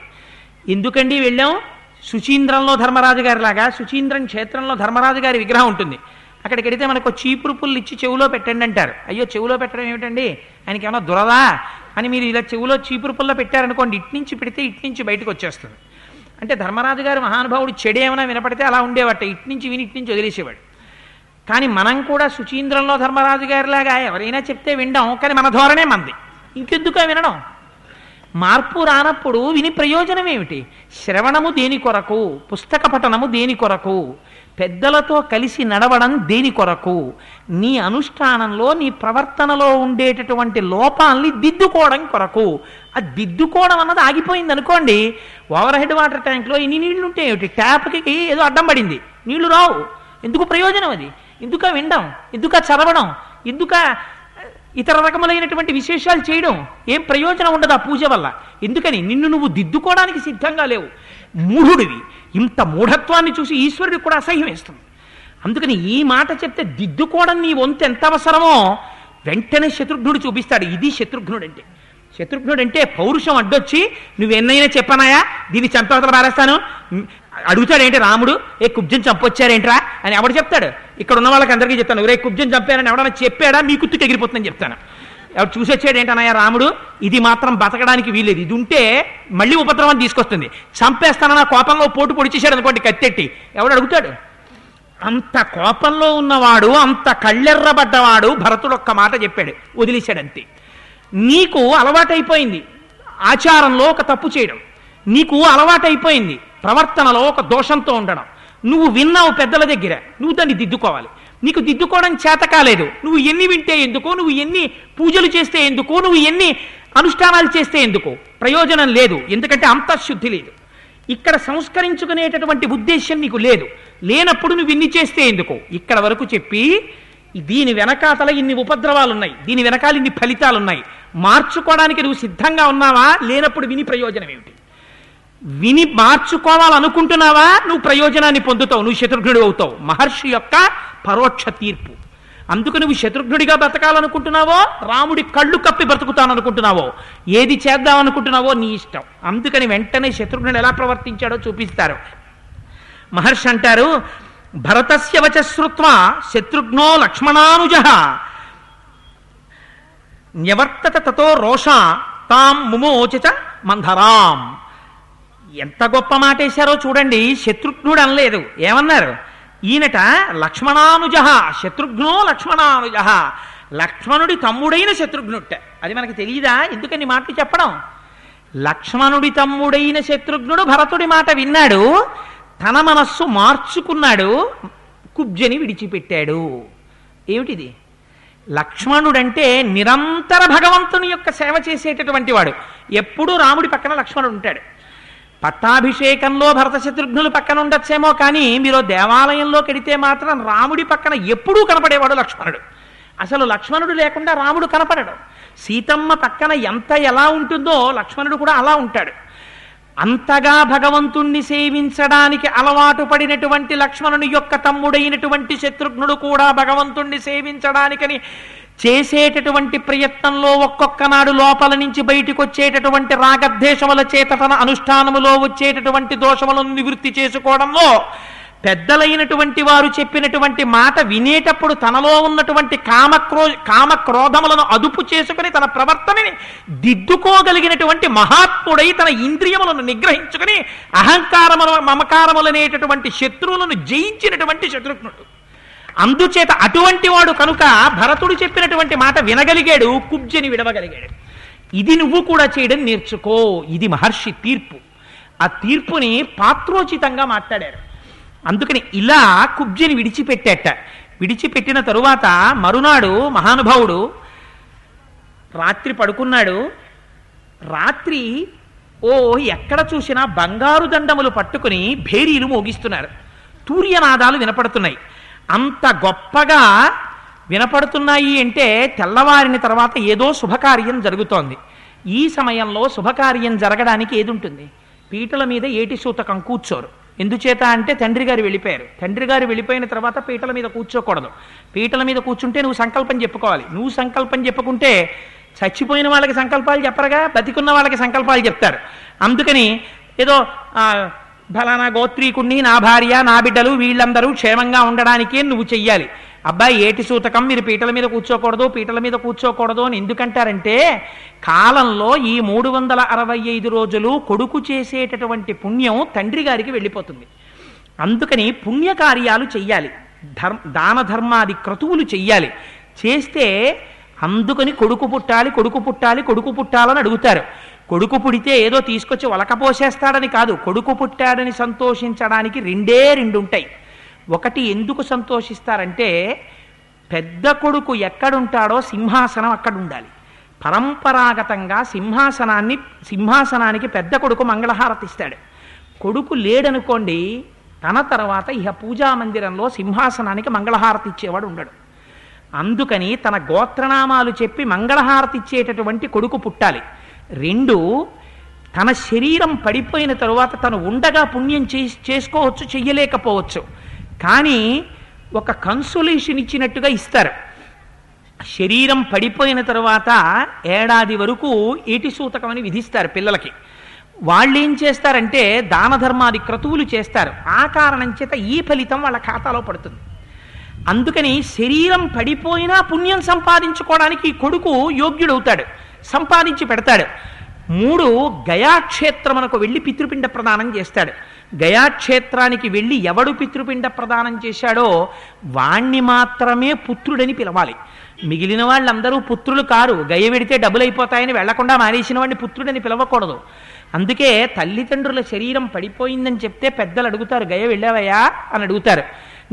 ఎందుకండి వెళ్ళాం? సుచీంద్రంలో ధర్మరాజు గారి లాగా సుచీంద్రం క్షేత్రంలో ధర్మరాజు గారి విగ్రహం ఉంటుంది. అక్కడికి వెడితే మనకు చీపురు పుల్లు ఇచ్చి చెవులో పెట్టండి అంటారు. అయ్యో చెవులో పెట్టడం ఏమిటండి? ఆయనకి ఏమైనా దురదా? అని మీరు ఇలా చెవులో చీపురు పుల్ల పెట్టారనుకోండి ఇట్నుంచి పెడితే ఇట్నుంచి బయటకు వచ్చేస్తుంది. అంటే ధర్మరాజు గారు మహానుభావుడు చెడేమైనా వినపడితే అలా ఉండేవాట ఇట్నుంచి విని ఇట్నుంచి వదిలేసేవాడు. కానీ మనం కూడా సుచీంద్రంలో ధర్మరాజు గారిలాగా ఎవరైనా చెప్తే వినడం కానీ మన ధోరణే మంది. ఇంకెందుకో వినడం? మార్పు రానప్పుడు విని ప్రయోజనం ఏమిటి? శ్రవణము దేని కొరకు? పుస్తక పఠనము దేని కొరకు? పెద్దలతో కలిసి నడవడం దేని కొరకు? నీ అనుష్ఠానంలో నీ ప్రవర్తనలో ఉండేటటువంటి లోపాల్ని దిద్దుకోవడం కొరకు. ఆ దిద్దుకోవడం అన్నది ఆగిపోయింది అనుకోండి ఓవర్ హెడ్ వాటర్ ట్యాంక్లో ఇన్ని నీళ్ళు ఉంటే ఏమిటి? ట్యాప్కి ఏదో అడ్డం పడింది. నీళ్ళు రావు. ఎందుకు ప్రయోజనం అది? ఎందుక వినడం? ఎందుక చదవడం? ఎందుక ఇతర రకములైనటువంటి విశేషాలు చేయడం ఏం ప్రయోజనం ఉండదు ఆ పూజ వల్ల. ఎందుకని? నిన్ను నువ్వు దిద్దుకోవడానికి సిద్ధంగా లేవు. మూఢుడివి. ఇంత మూఢత్వాన్ని చూసి ఈశ్వరుడికి కూడా అసహ్యం వేస్తుంది. అందుకని ఈ మాట చెప్తే దిద్దుకోవడం నీ వంతు ఎంత అవసరమో వెంటనే శత్రుఘ్నుడు చూపిస్తాడు. ఇది శత్రుఘ్నుడు అంటే శత్రుఘ్నుడు అంటే పౌరుషం అడ్డొచ్చి నువ్వెన్నైనా చెప్పనాయా? దీన్ని చంపవతల పారేస్తాను. అడుగుతాడేంటి రాముడు? ఏ కుబ్జం చంపొచ్చారేంట్రా? అని ఎవడు చెప్తాడు? ఇక్కడ ఉన్న వాళ్ళకి అందరికీ చెప్తాను. రే కుబ్జం చంపారని ఎవడన్నా చెప్పాడా? మీ కుత్తుకి ఎగిరిపోతుందని చెప్తాను. ఎవడు చూసొచ్చాడు ఏంటనయ్యా రాముడు? ఇది మాత్రం బతకడానికి వీలేదు ఇది ఉంటే మళ్ళీ ఉపద్రవం తీసుకొస్తుంది. చంపేస్తానన్న కోపంలో పోటు పొడిచేశాడు అనుకోండి కత్తెట్టి. ఎవడు అడుగుతాడు? అంత కోపంలో ఉన్నవాడు అంత కళ్ళెర్రబడ్డవాడు భరతుడు ఒక్క మాట చెప్పాడు. వదిలేశాడంతే. నీకు అలవాటైపోయింది. ఆచారంలో ఒక తప్పు చేయడం. నీకు అలవాటైపోయింది. ప్రవర్తనలో ఒక దోషంతో ఉండడం. నువ్వు విన్నావు పెద్దల దగ్గర. నువ్వు దాన్ని దిద్దుకోవాలి. నీకు దిద్దుకోవడం చేత కాలేదు. నువ్వు ఎన్ని వింటే ఎందుకో నువ్వు ఎన్ని పూజలు చేస్తే ఎందుకో నువ్వు ఎన్ని అనుష్ఠానాలు చేస్తే ఎందుకు ప్రయోజనం లేదు. ఎందుకంటే అంతఃశుద్ధి లేదు. ఇక్కడ సంస్కరించుకునేటటువంటి ఉద్దేశం నీకు లేదు. లేనప్పుడు నువ్వు ఇన్ని చేస్తే ఎందుకు. ఇక్కడ వరకు చెప్పి దీని వెనకాతల ఇన్ని ఉపద్రవాలు ఉన్నాయి దీని వెనకాల ఇన్ని ఫలితాలు ఉన్నాయి మార్చుకోవడానికి నువ్వు సిద్ధంగా ఉన్నావా? లేనప్పుడు విని ప్రయోజనం ఏమిటి విని మార్చుకోవాలనుకుంటున్నావా? నువ్వు ప్రయోజనాన్ని పొందుతావు నువ్వు శత్రుఘ్నుడు అవుతావు. మహర్షి యొక్క పరోక్ష తీర్పు. అందుకు నువ్వు శత్రుఘ్నుడిగా బ్రతకాలనుకుంటున్నావో రాముడి కళ్ళు కప్పి బ్రతుకుతాననుకుంటున్నావో ఏది చేద్దామనుకుంటున్నావో నీ ఇష్టం. అందుకని వెంటనే శత్రుఘ్నుడు ఎలా ప్రవర్తించాడో చూపిస్తారు. మహర్షి అంటారు భరతస్య వచశ్రుత్వ శత్రుఘ్నో లక్ష్మణానుజ. న్యవర్తత తతో రోష తాం ముమోచిత మంధరాం. ఎంత గొప్ప మాట వేశారో చూడండి శత్రుఘ్నుడు అనలేదు. ఏమన్నారు? ఈయనట లక్ష్మణానుజ శత్రుఘ్నో లక్ష్మణానుజ. లక్ష్మణుడి తమ్ముడైన శత్రుఘ్నుట్ట. అది మనకి తెలియదా ఎందుకని మాటలు చెప్పడం? లక్ష్మణుడి తమ్ముడైన శత్రుఘ్నుడు భరతుడి మాట విన్నాడు. తన మనస్సు మార్చుకున్నాడు. కుబ్జని విడిచిపెట్టాడు. ఏమిటిది? లక్ష్మణుడంటే నిరంతర భగవంతుని యొక్క సేవ చేసేటటువంటి వాడు. ఎప్పుడూ రాముడి పక్కన లక్ష్మణుడు ఉంటాడు. పట్టాభిషేకంలో భరత శత్రుఘ్నులు పక్కన ఉండొచ్చేమో కానీ మీరు దేవాలయంలో కెడితే మాత్రం రాముడి పక్కన ఎప్పుడూ కనపడేవాడు లక్ష్మణుడు. అసలు లక్ష్మణుడు లేకుండా రాముడు కనపడడు. సీతమ్మ పక్కన ఎంత ఎలా ఉంటుందో లక్ష్మణుడు కూడా అలా ఉంటాడు. అంతగా భగవంతుణ్ణి సేవించడానికి అలవాటు పడినటువంటి లక్ష్మణుని యొక్క తమ్ముడైనటువంటి శత్రుఘ్నుడు కూడా భగవంతుణ్ణి సేవించడానికని చేసేటటువంటి ప్రయత్నంలో ఒక్కొక్క నాడు లోపల నుంచి బయటికి వచ్చేటటువంటి రాగద్వేషముల చేత తన అనుష్ఠానములో వచ్చేటటువంటి దోషములను నివృత్తి చేసుకోవడంలో పెద్దలైనటువంటి వారు చెప్పినటువంటి మాట వినేటప్పుడు తనలో ఉన్నటువంటి కామక్రో కామక్రోధములను అదుపు చేసుకుని తన ప్రవర్తనని దిద్దుకోగలిగినటువంటి మహాత్ముడై తన ఇంద్రియములను నిగ్రహించుకుని అహంకారముల మమకారములనేటటువంటి శత్రువులను జయించినటువంటి శత్రుఘ్నుడు. అందుచేత అటువంటి వాడు కనుక భరతుడు చెప్పినటువంటి మాట వినగలిగాడు కుబ్జని విడవగలిగాడు. ఇది నువ్వు కూడా చేయడం నేర్చుకో. ఇది మహర్షి తీర్పు. ఆ తీర్పుని పాత్రోచితంగా మాట్లాడారు. అందుకని ఇలా కుబ్జిని విడిచిపెట్టేట. విడిచిపెట్టిన తరువాత మరునాడు మహానుభావుడు రాత్రి పడుకున్నాడు. రాత్రి ఓ ఎక్కడ చూసినా బంగారు దండములు పట్టుకుని భేరీలు మోగిస్తున్నారు. తూర్యనాదాలు వినపడుతున్నాయి. అంత గొప్పగా వినపడుతున్నాయి అంటే తెల్లవారిన తర్వాత ఏదో శుభకార్యం జరుగుతోంది. ఈ సమయంలో శుభకార్యం జరగడానికి ఏది ఉంటుంది పీటల మీద ఏటి సూతకం కూర్చోరు. ఎందుచేత అంటే తండ్రి గారు వెళ్ళిపోయారు. తండ్రి గారు వెళ్ళిపోయిన తర్వాత పీటల మీద కూర్చోకూడదు. పీటల మీద కూర్చుంటే నువ్వు సంకల్పం చెప్పుకోవాలి. నువ్వు సంకల్పం చెప్పుకుంటే చచ్చిపోయిన వాళ్ళకి సంకల్పాలు చెప్పరుగా బతికున్న వాళ్ళకి సంకల్పాలు చెప్తారు. అందుకని ఏదో ఆ, ఫలానా గోత్రీకుణ్ణి నా భార్య నా బిడ్డలు వీళ్ళందరూ క్షేమంగా ఉండడానికే నువ్వు చెయ్యాలి. అబ్బాయి ఏటి సూతకం మీరు పీటల మీద కూర్చోకూడదు పీటల మీద కూర్చోకూడదు అని ఎందుకంటారంటే కాలంలో ఈ మూడు వందల అరవై ఐదు రోజులు కొడుకు చేసేటటువంటి పుణ్యం తండ్రి గారికి వెళ్ళిపోతుంది. అందుకని పుణ్యకార్యాలు చెయ్యాలి. ధర్మ దాన ధర్మాది క్రతువులు చెయ్యాలి. చేస్తే అందుకని కొడుకు పుట్టాలి కొడుకు పుట్టాలి కొడుకు పుట్టాలని అడుగుతారు. కొడుకు పుడితే ఏదో తీసుకొచ్చి వలకపోసేస్తాడని కాదు కొడుకు పుట్టాడని సంతోషించడానికి రెండే రెండు ఉంటాయి ఒకటి ఎందుకు సంతోషిస్తారంటే పెద్ద కొడుకు ఎక్కడుంటాడో సింహాసనం అక్కడ ఉండాలి పరంపరాగతంగా సింహాసనాన్ని సింహాసనానికి పెద్ద కొడుకు మంగళహారతి ఇస్తాడు. కొడుకు లేడనుకోండి తన తర్వాత ఇహ పూజా మందిరంలో సింహాసనానికి మంగళహారతి ఇచ్చేవాడు ఉండడు. అందుకని తన గోత్రనామాలు చెప్పి మంగళహారతి ఇచ్చేటటువంటి కొడుకు పుట్టాలి. రెండు తన శరీరం పడిపోయిన తరువాత తను ఉండగా పుణ్యం చే చేసుకోవచ్చు చెయ్యలేకపోవచ్చు. కానీ ఒక కన్సులేషన్ ఇచ్చినట్టుగా ఇస్తారు. శరీరం పడిపోయిన తర్వాత ఏడాది వరకు ఏటి సూతకం అని విధిస్తారు పిల్లలకి. వాళ్ళు ఏం చేస్తారంటే దాన ధర్మాది క్రతువులు చేస్తారు. ఆ కారణం చేత ఈ ఫలితం వాళ్ళ ఖాతాలో పడుతుంది. అందుకని శరీరం పడిపోయినా పుణ్యం సంపాదించుకోవడానికి కొడుకు యోగ్యుడవుతాడు. సంపాదించి పెడతాడు. మూడు గయాక్షేత్రమునకు వెళ్ళి పితృపిండ ప్రదానం చేస్తాడు. గయాక్షేత్రానికి వెళ్ళి ఎవడు పితృపిండ ప్రదానం చేశాడో వాణ్ణి మాత్రమే పుత్రుడని పిలవాలి. మిగిలిన వాళ్ళందరూ పుత్రులు కారు. గయ వెడితే డబ్బులు అయిపోతాయని వెళ్ళకుండా మానేసిన వాడిని పుత్రుడని పిలవకూడదు. అందుకే తల్లిదండ్రుల శరీరం పడిపోయిందని చెప్తే పెద్దలు అడుగుతారు గయ వెళ్ళావయ్యా? అని అడుగుతారు.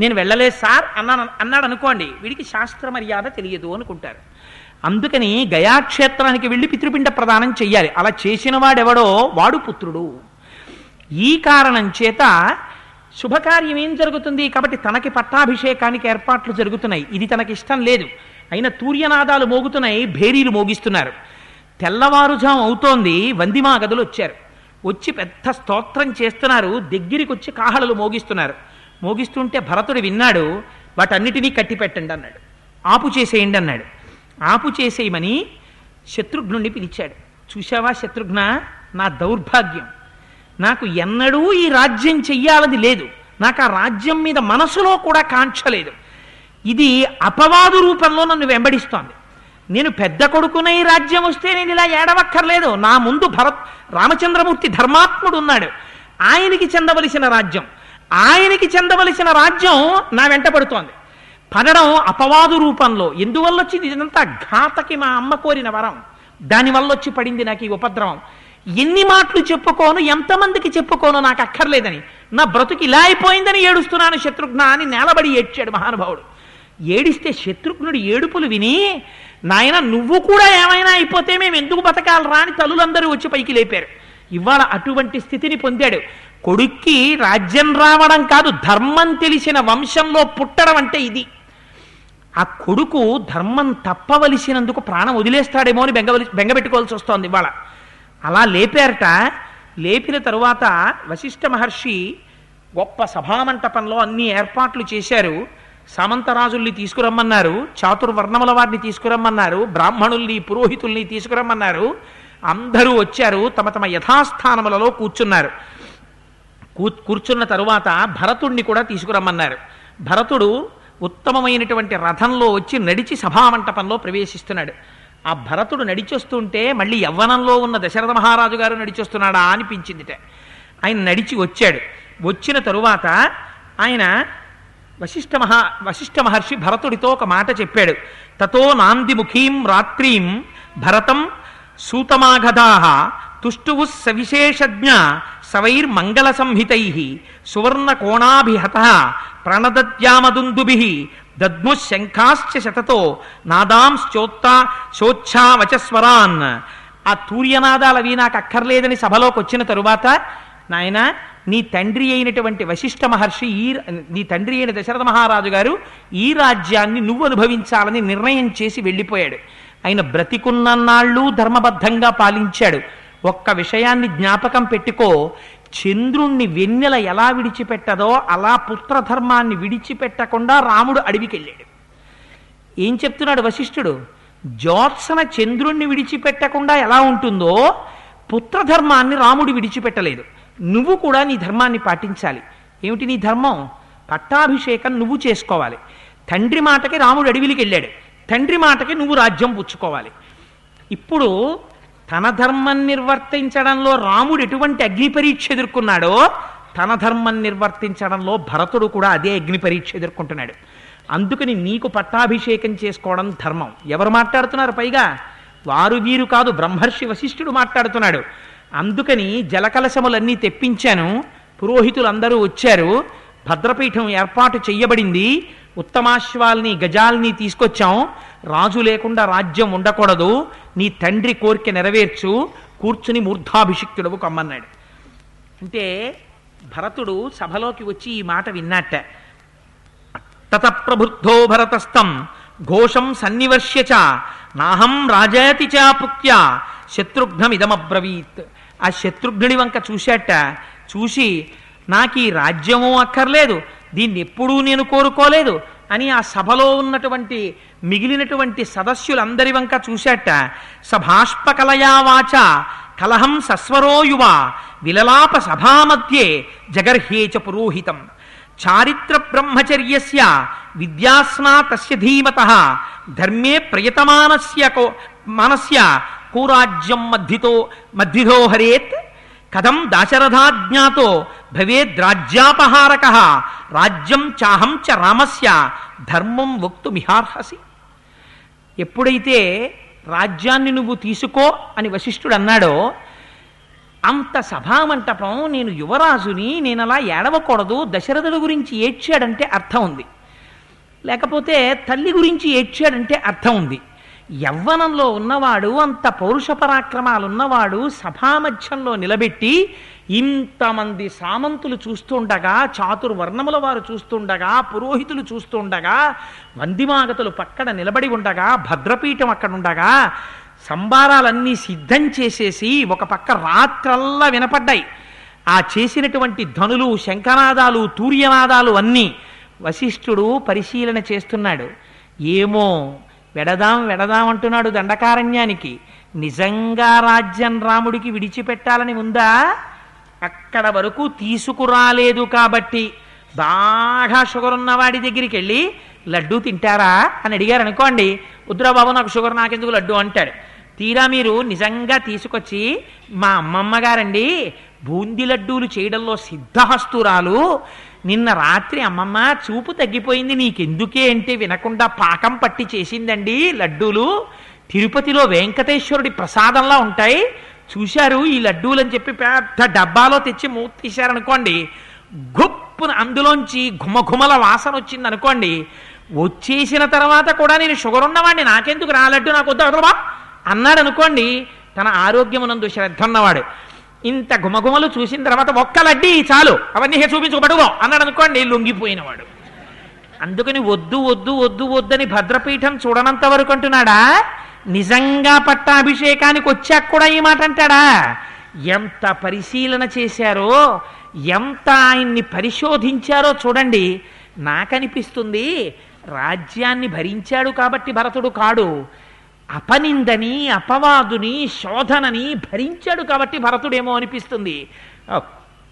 నేను వెళ్ళలేదు సార్ అన్నాను అన్నాడు అనుకోండి. వీడికి శాస్త్ర మర్యాద తెలియదు అనుకుంటారు. అందుకని గయాక్షేత్రానికి వెళ్ళి పితృపిండ ప్రదానం చెయ్యాలి. అలా చేసిన వాడెవడో వాడు పుత్రుడు. ఈ కారణం చేత శుభకార్యం ఏం జరుగుతుంది? కాబట్టి తనకి పట్టాభిషేకానికి ఏర్పాట్లు జరుగుతున్నాయి. ఇది తనకి ఇష్టం లేదు. అయిన తూర్యనాదాలు మోగుతున్నాయి భేరీలు మోగిస్తున్నారు. తెల్లవారుజాం అవుతోంది వందిమా గదులు వచ్చారు. వచ్చి పెద్ద స్తోత్రం చేస్తున్నారు దగ్గరికి వచ్చి కాహళలు మోగిస్తున్నారు. మోగిస్తుంటే భరతుడు విన్నాడు వాటన్నిటినీ కట్టి పెట్టండి అన్నాడు. ఆపు చేసేయండి అన్నాడు. ఆపు చేసేయమని శత్రుఘ్నుణ్ణి పిలిచాడు. చూశావా శత్రుఘ్న? నా దౌర్భాగ్యం. నాకు ఎన్నడూ ఈ రాజ్యం చెయ్యాలని లేదు. నాకు ఆ రాజ్యం మీద మనసులో కూడా కాంక్ష లేదు. ఇది అపవాదు రూపంలో నన్ను వెంబడిస్తోంది. నేను పెద్ద కొడుకునే ఈ రాజ్యం వస్తే నేను ఇలా ఏడవక్కర్లేదు. నా ముందు భరత్ రామచంద్రమూర్తి ధర్మాత్ముడు ఉన్నాడు. ఆయనకి చెందవలసిన రాజ్యం ఆయనకి చెందవలసిన రాజ్యం నా వెంట పడుతోంది. పడడం అపవాదు రూపంలో. ఎందువల్ల వచ్చింది ఇదంతా ఘాతకి మా అమ్మ కోరిన వరం? దానివల్ల వచ్చి పడింది నాకు ఈ ఉపద్రవం. ఎన్ని మాటలు చెప్పుకోను ఎంతమందికి చెప్పుకోను నాకు అక్కర్లేదని. నా బ్రతుకు ఇలా అయిపోయిందని ఏడుస్తున్నాను శత్రుఘ్న అని నేలబడి ఏడ్చాడు మహానుభావుడు. ఏడిస్తే శత్రుఘ్నుడు ఏడుపులు విని నాయన నువ్వు కూడా ఏమైనా అయిపోతే మేము ఎందుకు బతకాలరా? రాని తల్లులందరూ వచ్చి పైకి లేపారు. ఇవాళ అటువంటి స్థితిని పొందాడు. కొడుక్కి రాజ్యం రావడం కాదు ధర్మం తెలిసిన వంశంలో పుట్టడం అంటే ఇది. ఆ కొడుకు ధర్మం తప్పవలసినందుకు ప్రాణం వదిలేస్తాడేమో అని బెంగవలి బెంగపెట్టుకోవాల్సి వస్తోంది ఇవాళ. అలా లేపారట. లేపిన తరువాత వశిష్ఠ మహర్షి గొప్ప సభామంటపంలో అన్ని ఏర్పాట్లు చేశారు. సామంతరాజుల్ని తీసుకురమ్మన్నారు. చాతుర్వర్ణముల వారిని తీసుకురమ్మన్నారు. బ్రాహ్మణుల్ని పురోహితుల్ని తీసుకురమ్మన్నారు. అందరూ వచ్చారు. తమ తమ యథాస్థానములలో కూర్చున్నారు. కూ- కూర్చున్న తరువాత భరతుణ్ణి కూడా తీసుకురమ్మన్నారు. భరతుడు ఉత్తమమైనటువంటి రథంలో వచ్చి నడిచి సభామంటపంలో ప్రవేశిస్తున్నాడు. ఆ భరతుడు నడిచొస్తుంటే మళ్ళీ యవ్వనంలో ఉన్న దశరథ మహారాజు గారు నడిచొస్తున్నాడా అనిపించిందిట. ఆయన నడిచి వచ్చాడు. వచ్చిన తరువాత ఆయన వశిష్ఠ మహా వశిష్ఠ మహర్షి భరతుడితో ఒక మాట చెప్పాడు. తతో నాందిముఖీం రాత్రీం భరతం సూతమాఘదాహ తుష్టువు సవిశేషజ్ఞ సవైర్ మంగళ సంహితై సువర్ణ కోణాభిహత ప్రణదద్యామదుందుభి దద్ము శంఖాశ్చ శతతో నాదాంశ్చోత్తా శోచ్ఛావచస్వరాన్ ఆ తూర్యనాదాలవి నాకు అక్కర్లేదని సభలోకి వచ్చిన తరువాత నాయన నీ తండ్రి అయినటువంటి వశిష్ఠ మహర్షి ఈ నీ తండ్రి అయిన దశరథ మహారాజు గారు ఈ రాజ్యాన్ని నువ్వు అనుభవించాలని నిర్ణయం చేసి వెళ్ళిపోయాడు. ఆయన బ్రతికున్నన్నాళ్ళు ధర్మబద్ధంగా పాలించాడు. ఒక్క విషయాన్ని జ్ఞాపకం పెట్టుకో చంద్రుణ్ణి వెన్నెల ఎలా విడిచిపెట్టదో అలా పుత్రధర్మాన్ని విడిచిపెట్టకుండా రాముడు అడవికెళ్ళాడు. ఏం చెప్తున్నాడు వశిష్ఠుడు? జ్యోత్సన చంద్రుణ్ణి విడిచిపెట్టకుండా ఎలా ఉంటుందో పుత్రధర్మాన్ని రాముడు విడిచిపెట్టలేదు. నువ్వు కూడా నీ ధర్మాన్ని పాటించాలి. ఏమిటి నీ ధర్మం? పట్టాభిషేకం నువ్వు చేసుకోవాలి. తండ్రి మాటకి రాముడు అడవిలికి వెళ్ళాడు. తండ్రి మాటకి నువ్వు రాజ్యం పుచ్చుకోవాలి. ఇప్పుడు తన ధర్మం నిర్వర్తించడంలో రాముడు ఎటువంటి అగ్ని పరీక్ష ఎదుర్కొన్నాడో తన ధర్మం నిర్వర్తించడంలో భరతుడు కూడా అదే అగ్ని పరీక్ష ఎదుర్కొంటున్నాడు. అందుకని నీకు పట్టాభిషేకం చేసుకోవడం ధర్మం. ఎవరు మాట్లాడుతున్నారు పైగా? వారు వీరు కాదు బ్రహ్మర్షి వశిష్ఠుడు మాట్లాడుతున్నాడు. అందుకని జలకలశములన్నీ తెప్పించాను. పురోహితులందరూ వచ్చారు. భద్రపీఠం ఏర్పాటు చెయ్యబడింది. ఉత్తమాశ్వాల్ని గజాల్ని తీసుకొచ్చాం. రాజు లేకుండా రాజ్యం ఉండకూడదు. నీ తండ్రి కోరిక నెరవేర్చు. కూర్చుని మూర్ధాభిషిక్తుడవు కమ్మన్నాడు. అంటే భరతుడు సభలోకి వచ్చి ఈ మాట విన్నట్ట. తత ప్రబుద్ధో భరతస్థం ఘోషం సన్నివర్ష్య చ నాహం రాజయతి చాపుత్య శత్రుఘ్నమిదమబ్రవీత్. ఆ శత్రుఘ్నుడి వంక చూశాట. చూసి నాకు ఈ రాజ్యము అక్కర్లేదు. దీన్ని ఎప్పుడూ నేను కోరుకోలేదు. అని ఆ సభలో ఉన్నటువంటి మిగిలినటువంటి సదస్యులందరి వంక చూశాట. సభాష్పకలయావాచ కలహం సస్వరో యువ విలలాప సభామధ్యే జగర్హ్యేచ పురోహితం. చారిత్ర బ్రహ్మచర్యస్య విద్యాస్నా తస్య ధీమత ధర్మే ప్రయతమానస్య కో మనస్య కూరాజ్యం మధ్యతో మధ్విధో హరేత్ కథం దాశరథాజ్ఞాతో భవేద్రాజ్యాపహారక రాజ్యం చాహం చ రామస్య ధర్మం వక్తుమిహార్హసి ఎప్పుడైతే రాజ్యాన్ని నువ్వు తీసుకో అని వశిష్ఠుడు అన్నాడో అంత సభామంటపం నేను యువరాజుని నేను అలా ఏడవకూడదు దశరథుడు గురించి ఏడ్చాడంటే అర్థం ఉంది. లేకపోతే తల్లి గురించి ఏడ్చాడంటే అర్థం ఉంది. యవ్వనంలో ఉన్నవాడు అంత పౌరుష పరాక్రమాలు ఉన్నవాడు సభామధ్యంలో నిలబెట్టి ఇంతమంది సామంతులు చూస్తుండగా చాతుర్వర్ణముల వారు చూస్తుండగా పురోహితులు చూస్తుండగా వందిమాగతులు పక్కన నిలబడి ఉండగా భద్రపీఠం అక్కడ ఉండగా సంబారాలన్నీ సిద్ధం చేసేసి ఒక పక్క రాత్రల్లా వినపడ్డాయి. ఆ చేసినటువంటి ధనులు శంఖనాదాలు తూర్యనాదాలు అన్నీ వశిష్ఠుడు పరిశీలన చేస్తున్నాడు. ఏమో వెడదాం వెడదాం అంటున్నాడు దండకారణ్యానికి. నిజంగా రాజ్యం రాముడికి విడిచిపెట్టాలని ఉందా? అక్కడ వరకు తీసుకురాలేదు కాబట్టి. బాగా షుగర్ ఉన్నవాడి దగ్గరికి వెళ్ళి లడ్డూ తింటారా అని అడిగారు అనుకోండి. ఉద్రబాబు నాకు షుగర్ నాకెందుకు లడ్డు అంటాడు. తీరా మీరు నిజంగా తీసుకొచ్చి మా అమ్మమ్మ గారండి బూందీ లడ్డూలు చేయడంలో సిద్ధహస్తురాలు. నిన్న రాత్రి అమ్మమ్మ చూపు తగ్గిపోయింది నీకెందుకే అంటే వినకుండా పాకం పట్టి చేసిందండి లడ్డూలు. తిరుపతిలో వెంకటేశ్వరుడి ప్రసాదంలా ఉంటాయి. చూశారు ఈ లడ్డూలు అని చెప్పి పెద్ద డబ్బాలో తెచ్చి మూత తీశారనుకోండి గుప్పున అందులోంచి ఘుమఘుమల వాసన వచ్చింది అనుకోండి వచ్చేసిన తర్వాత కూడా నేను షుగర్ ఉన్నవాడిని నాకెందుకు రా లడ్డు నాకు వద్దు అన్నాడు అనుకోండి తన ఆరోగ్యమునందు శ్రద్ధ ఉన్నవాడు. ఇంత గుమగుమలు చూసిన తర్వాత ఒక్క లడ్డీ చాలు. అవన్నీ హే అన్నాడు అనుకోండి లొంగిపోయినవాడు. అందుకని వద్దు వద్దు వద్దు వద్దని భద్రపీఠం చూడనంత వరకు అంటున్నాడా? నిజంగా పట్టాభిషేకానికి వచ్చాక కూడా ఈ మాట అంటాడా? ఎంత పరిశీలన చేశారో ఎంత ఆయన్ని పరిశోధించారో చూడండి. నాకనిపిస్తుంది రాజ్యాన్ని భరించాడు కాబట్టి భరతుడు కాడు. అపనిందని అపవాదుని శోధనని భరించాడు కాబట్టి భరతుడేమో అనిపిస్తుంది.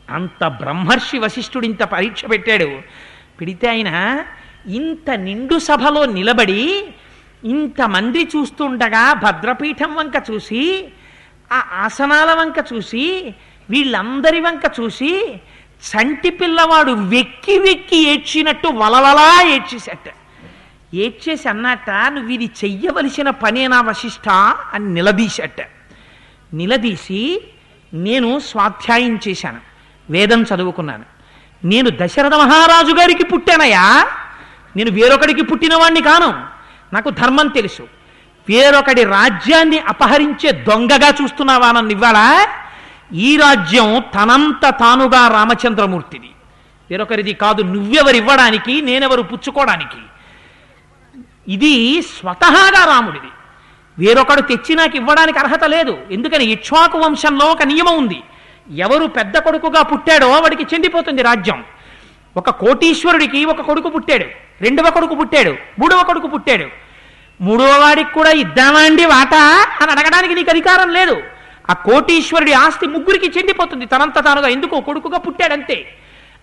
అంత బ్రహ్మర్షి వశిష్ఠుడు ఇంత పరీక్ష పెట్టాడు. పెడితే ఆయన ఇంత నిండు సభలో నిలబడి ఇంతమంది చూస్తుండగా భద్రపీఠం వంక చూసి ఆ ఆసనాల వంక చూసి వీళ్ళందరి వంక చూసి చంటి పిల్లవాడు వెక్కి వెక్కి ఏడ్చినట్టు వలవలా ఏడ్చేసేట ఏడ్చేసి అన్నట్ట నువ్వు ఇది చెయ్యవలసిన పనేనా వశిష్ట అని నిలదీశట. నిలదీసి నేను స్వాధ్యాయం చేశాను వేదం చదువుకున్నాను. నేను దశరథ మహారాజు గారికి పుట్టానయ్యా. నేను వేరొకడికి పుట్టినవాణ్ణి కాను. నాకు ధర్మం తెలుసు. వేరొకడి రాజ్యాన్ని అపహరించే దొంగగా చూస్తున్నావా నన్ను ఇవ్వాలా? ఈ రాజ్యం తనంత తానుగా రామచంద్రమూర్తిది. వేరొకరిది కాదు నువ్వెవరివ్వడానికి నేనెవరు పుచ్చుకోవడానికి? ఇది స్వతహాగా రాముడిది. వేరొకడు తెచ్చి నాకు ఇవ్వడానికి అర్హత లేదు. ఎందుకని ఇక్ష్వాకు వంశంలో ఒక నియమం ఉంది. ఎవరు పెద్ద కొడుకుగా పుట్టాడో వాడికి చెందిపోతుంది రాజ్యం. ఒక కోటీశ్వరుడికి ఒక కొడుకు పుట్టాడు. రెండవ కొడుకు పుట్టాడు. మూడవ కొడుకు పుట్టాడు. మూడవ వాడికి కూడా ఇద్దామా అండి వాటా అని అడగడానికి నీకు అధికారం లేదు. ఆ కోటీశ్వరుడి ఆస్తి ముగ్గురికి చెందిపోతుంది. తనంత తానుగా ఎందుకు కొడుకుగా పుట్టాడంతే.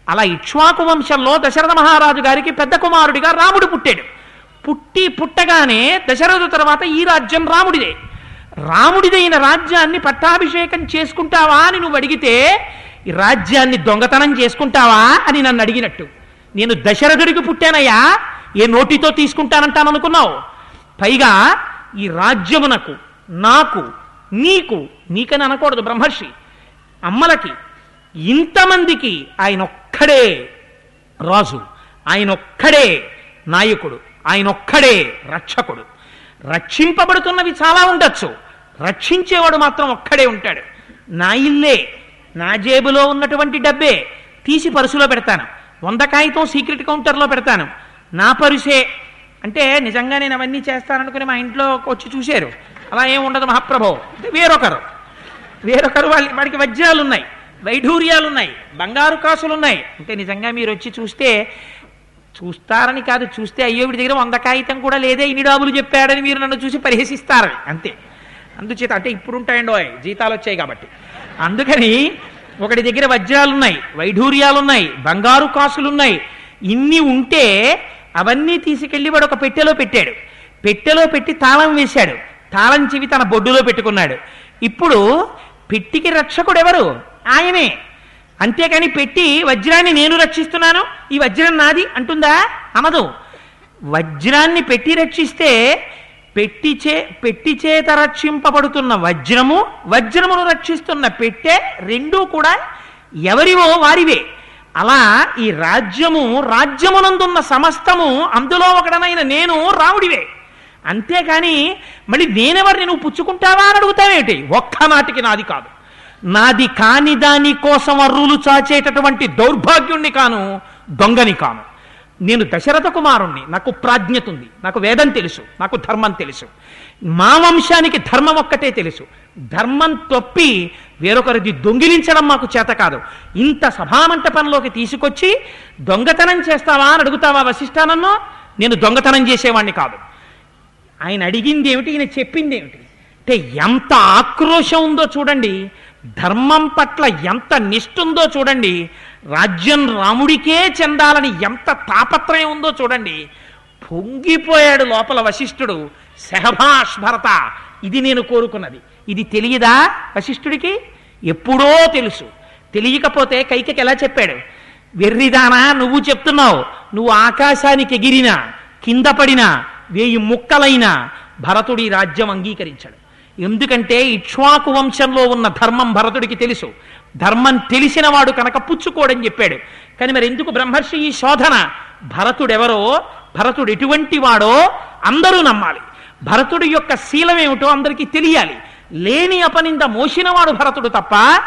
అలా ఇక్ష్వాకు వంశంలో దశరథ మహారాజు గారికి పెద్ద కుమారుడిగా రాముడు పుట్టాడు. పుట్టి పుట్టగానే దశరథు తర్వాత ఈ రాజ్యం రాముడిదే. రాముడిదైన రాజ్యాన్ని పట్టాభిషేకం చేసుకుంటావా అని నువ్వు అడిగితే ఈ రాజ్యాన్ని దొంగతనం చేసుకుంటావా అని నన్ను అడిగినట్టు. నేను దశరథుడికి పుట్టానయ్యా ఏ నోటితో తీసుకుంటానంటాననుకున్నావు పైగా ఈ రాజ్యమునకు నాకు నీకు నీకని అనకూడదు బ్రహ్మర్షి. అమ్మలకి ఇంతమందికి ఆయన ఒక్కడే రాజు ఆయన ఒక్కడే నాయకుడు. ఆయన ఒక్కడే రక్షకుడు. రక్షింపబడుతున్నవి చాలా ఉండొచ్చు. రక్షించేవాడు మాత్రం ఒక్కడే ఉంటాడు. నా ఇల్లే నా జేబులో ఉన్నటువంటి డబ్బే తీసి పరుసులో పెడతాను. వంద కాగితం సీక్రెట్ కౌంటర్లో పెడతాను. నా పరుసే అంటే నిజంగా నేను అవన్నీ చేస్తాననుకుని మా ఇంట్లో వచ్చి చూశారు. అలా ఏం ఉండదు మహాప్రభో. అంటే వేరొకరు. వేరొకరు వాళ్ళ వాడికి వజ్రాలు ఉన్నాయి వైఢూర్యాలు ఉన్నాయి బంగారు కాసులు ఉన్నాయి అంటే నిజంగా మీరు వచ్చి చూస్తే చూస్తారని కాదు చూస్తే అయ్యోవిడి దగ్గర వంద కాగితం కూడా లేదే ఇన్ని డాబులు చెప్పాడని మీరు నన్ను చూసి పరిహసిస్తారని అంతే. అందుచేత అంటే ఇప్పుడు ఉంటాయండి జీతాలు వచ్చాయి కాబట్టి. అందుకని ఒకటి దగ్గర వజ్రాలున్నాయి వైఢూర్యాలున్నాయి ఉన్నాయి బంగారు కాసులున్నాయి. ఇన్ని ఉంటే అవన్నీ తీసుకెళ్ళి వాడు ఒక పెట్టెలో పెట్టాడు. పెట్టెలో పెట్టి తాళం వేశాడు. తాళం చెవి తన బొడ్డులో పెట్టుకున్నాడు. ఇప్పుడు పెట్టికి రక్షకుడు ఎవరు ఆయనే. అంతేకాని పెట్టి వజ్రాన్ని నేను రక్షిస్తున్నాను ఈ వజ్రం నాది అంటుందా? అమదు వజ్రాన్ని పెట్టి రక్షిస్తే పెట్టి చే పెట్టి చేత రక్షింపబడుతున్న వజ్రము వజ్రమును రక్షిస్తున్న పెట్టె రెండూ కూడా ఎవరివో వారివే. అలా ఈ రాజ్యము రాజ్యమునందున్న సమస్తము అందులో ఒకడనైన నేను రాముడివే. అంతేకాని మళ్ళీ నేనెవరిని నువ్వు పుచ్చుకుంటావా అని అడుగుతావేంటి? ఒక్క నాటికి నాది కాదు. నాది కాని దాని కోసం అర్రులు చాచేటటువంటి దౌర్భాగ్యుణ్ణి కాను దొంగని కాను. నేను దశరథ కుమారుణ్ణి నాకు ప్రాజ్ఞత ఉంది నాకు వేదం తెలుసు నాకు ధర్మం తెలుసు. మా వంశానికి ధర్మం ఒక్కటే తెలుసు. ధర్మం తొప్పి వేరొకరిది దొంగిలించడం మాకు చేత కాదు. ఇంత సభామంటపంలోకి తీసుకొచ్చి దొంగతనం చేస్తావా అని అడుగుతావా వశిష్టానన్ను నేను దొంగతనం చేసేవాణ్ణి కాదు. ఆయన అడిగింది ఏమిటి ఈయన చెప్పింది ఏమిటి అంటే ఎంత ఆక్రోశం ఉందో చూడండి. ధర్మం పట్ల ఎంత నిష్ఠుందో చూడండి రాజ్యం రాముడికే చెందాలని ఎంత తాపత్రయం ఉందో చూడండి. పొంగిపోయాడు లోపల వశిష్ఠుడు సహభాష్ భరత ఇది నేను కోరుకున్నది. ఇది తెలియదా వశిష్ఠుడికి? ఎప్పుడో తెలుసు. తెలియకపోతే కైకకి ఎలా చెప్పాడు? వెర్రిదానా నువ్వు చెప్తున్నావు నువ్వు ఆకాశానికి ఎగిరినా కింద పడినా వేయి ముక్కలైనా భరతుడి రాజ్యం అంగీకరించాడు. ఎందుకంటే ఇక్ష్వాకు వంశంలో ఉన్న ధర్మం భరతుడికి తెలుసు. ధర్మం తెలిసిన వాడు కనుక పుచ్చుకోడని చెప్పాడు. కానీ మరి ఎందుకు బ్రహ్మర్షి ఈ శోధన? భరతుడెవరో భరతుడు ఎటువంటి వాడో అందరూ నమ్మాలి. భరతుడి యొక్క శీలం ఏమిటో అందరికీ తెలియాలి. లేని అపనింద మోసినవాడు భరతుడు తప్ప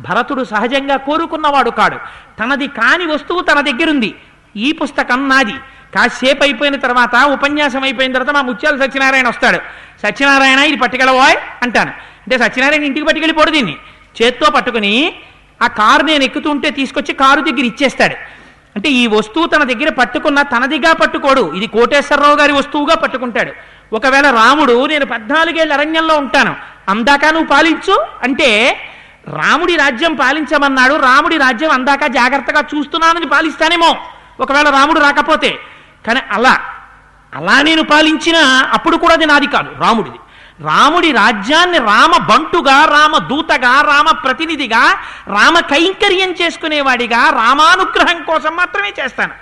భరతుడు సహజంగా కోరుకున్నవాడు కాడు. తనది కాని వస్తువు తన దగ్గరుంది. ఈ పుస్తకం నాది. కాసేపు అయిపోయిన తర్వాత ఉపన్యాసం అయిపోయిన తర్వాత మా ముత్యాలు సత్యనారాయణ వస్తాడు. సత్యనారాయణ ఇది పట్టుకెళ్ళవోయ్ అంటాను. అంటే సత్యనారాయణ ఇంటికి పట్టుకెళ్ళిపోడు దీన్ని. చేత్తో పట్టుకుని ఆ కారు నేను ఎక్కుతుంటే తీసుకొచ్చి కారు దగ్గర ఇచ్చేస్తాడు. అంటే ఈ వస్తువు తన దగ్గర పట్టుకున్న తనదిగా పట్టుకోడు. ఇది కోటేశ్వరరావు గారి వస్తువుగా పట్టుకుంటాడు. ఒకవేళ రాముడు నేను పద్నాలుగేళ్ళ అరణ్యంలో ఉంటాను. అందాక నువ్వు పాలించు అంటే రాముడి రాజ్యం పాలించమన్నాడు. రాముడి రాజ్యం అందాక జాగ్రత్తగా చూస్తున్నానని పాలిస్తానేమో. ఒకవేళ రాముడు రాకపోతే కానీ అలా అలా నేను పాలించిన అప్పుడు కూడా అది నాది కాదు రాముడిది. రాముడి రాజ్యాన్ని రామ బంటుగా రామ దూతగా రామ ప్రతినిధిగా రామ కైంకర్యం చేసుకునేవాడిగా రామానుగ్రహం కోసం మాత్రమే చేస్తాను.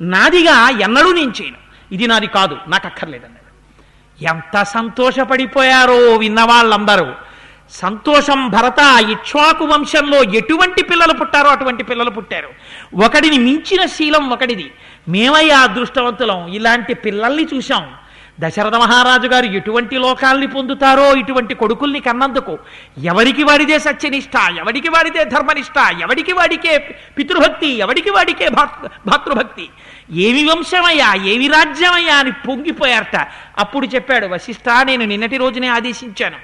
నాదిగా ఎన్నడూ నేను చేయను. ఇది నాది కాదు నాకు అక్కర్లేదన్నాడు. ఎంత సంతోషపడిపోయారో విన్నవాళ్ళందరూ. సంతోషం భరత ఇక్ష్వాకు వంశంలో ఎటువంటి పిల్లలు పుట్టారో అటువంటి పిల్లలు పుట్టారు. ఒకడిని మించిన శీలం ఒకడిది. మేమయ్యా అదృష్టవంతులం. ఇలాంటి పిల్లల్ని చూశాం. దశరథ మహారాజు గారు ఎటువంటి లోకాల్ని పొందుతారో ఇటువంటి కొడుకుల్ని కన్నందుకు ఎవరికి వాడిదే సత్యనిష్ట ఎవడికి వాడిదే ధర్మనిష్ట ఎవడికి వాడికే పితృభక్తి ఎవడికి వాడికే భాతృభక్తి? ఏమి వంశమయ్యా ఏమి రాజ్యమయ్యా అని పొంగిపోయారట. అప్పుడు చెప్పాడు వశిష్ఠ నేను నిన్నటి రోజునే ఆదేశించాను.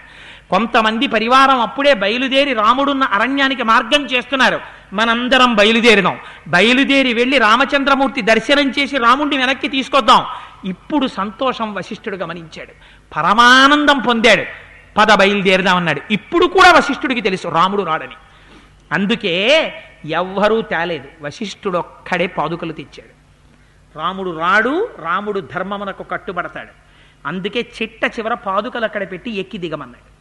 కొంతమంది పరివారం అప్పుడే బయలుదేరి రాముడున్న అరణ్యానికి మార్గం చేస్తున్నారు. మనందరం బయలుదేరిదాం బయలుదేరి వెళ్ళి రామచంద్రమూర్తి దర్శనం చేసి రాముడిని వెనక్కి తీసుకొద్దాం. ఇప్పుడు సంతోషం వశిష్ఠుడు గమనించాడు. పరమానందం పొందాడు. పద బయలుదేరదామన్నాడు. ఇప్పుడు కూడా వశిష్ఠుడికి తెలుసు రాముడు రాడని. అందుకే ఎవ్వరూ తేలేదు. వశిష్ఠుడు ఒక్కడే పాదుకలు తెచ్చాడు. రాముడు రాడు రాముడు ధర్మమునకు కట్టుబడతాడు. అందుకే చిట్ట చివర పాదుకలు అక్కడ పెట్టి ఎక్కి దిగమన్నాడు.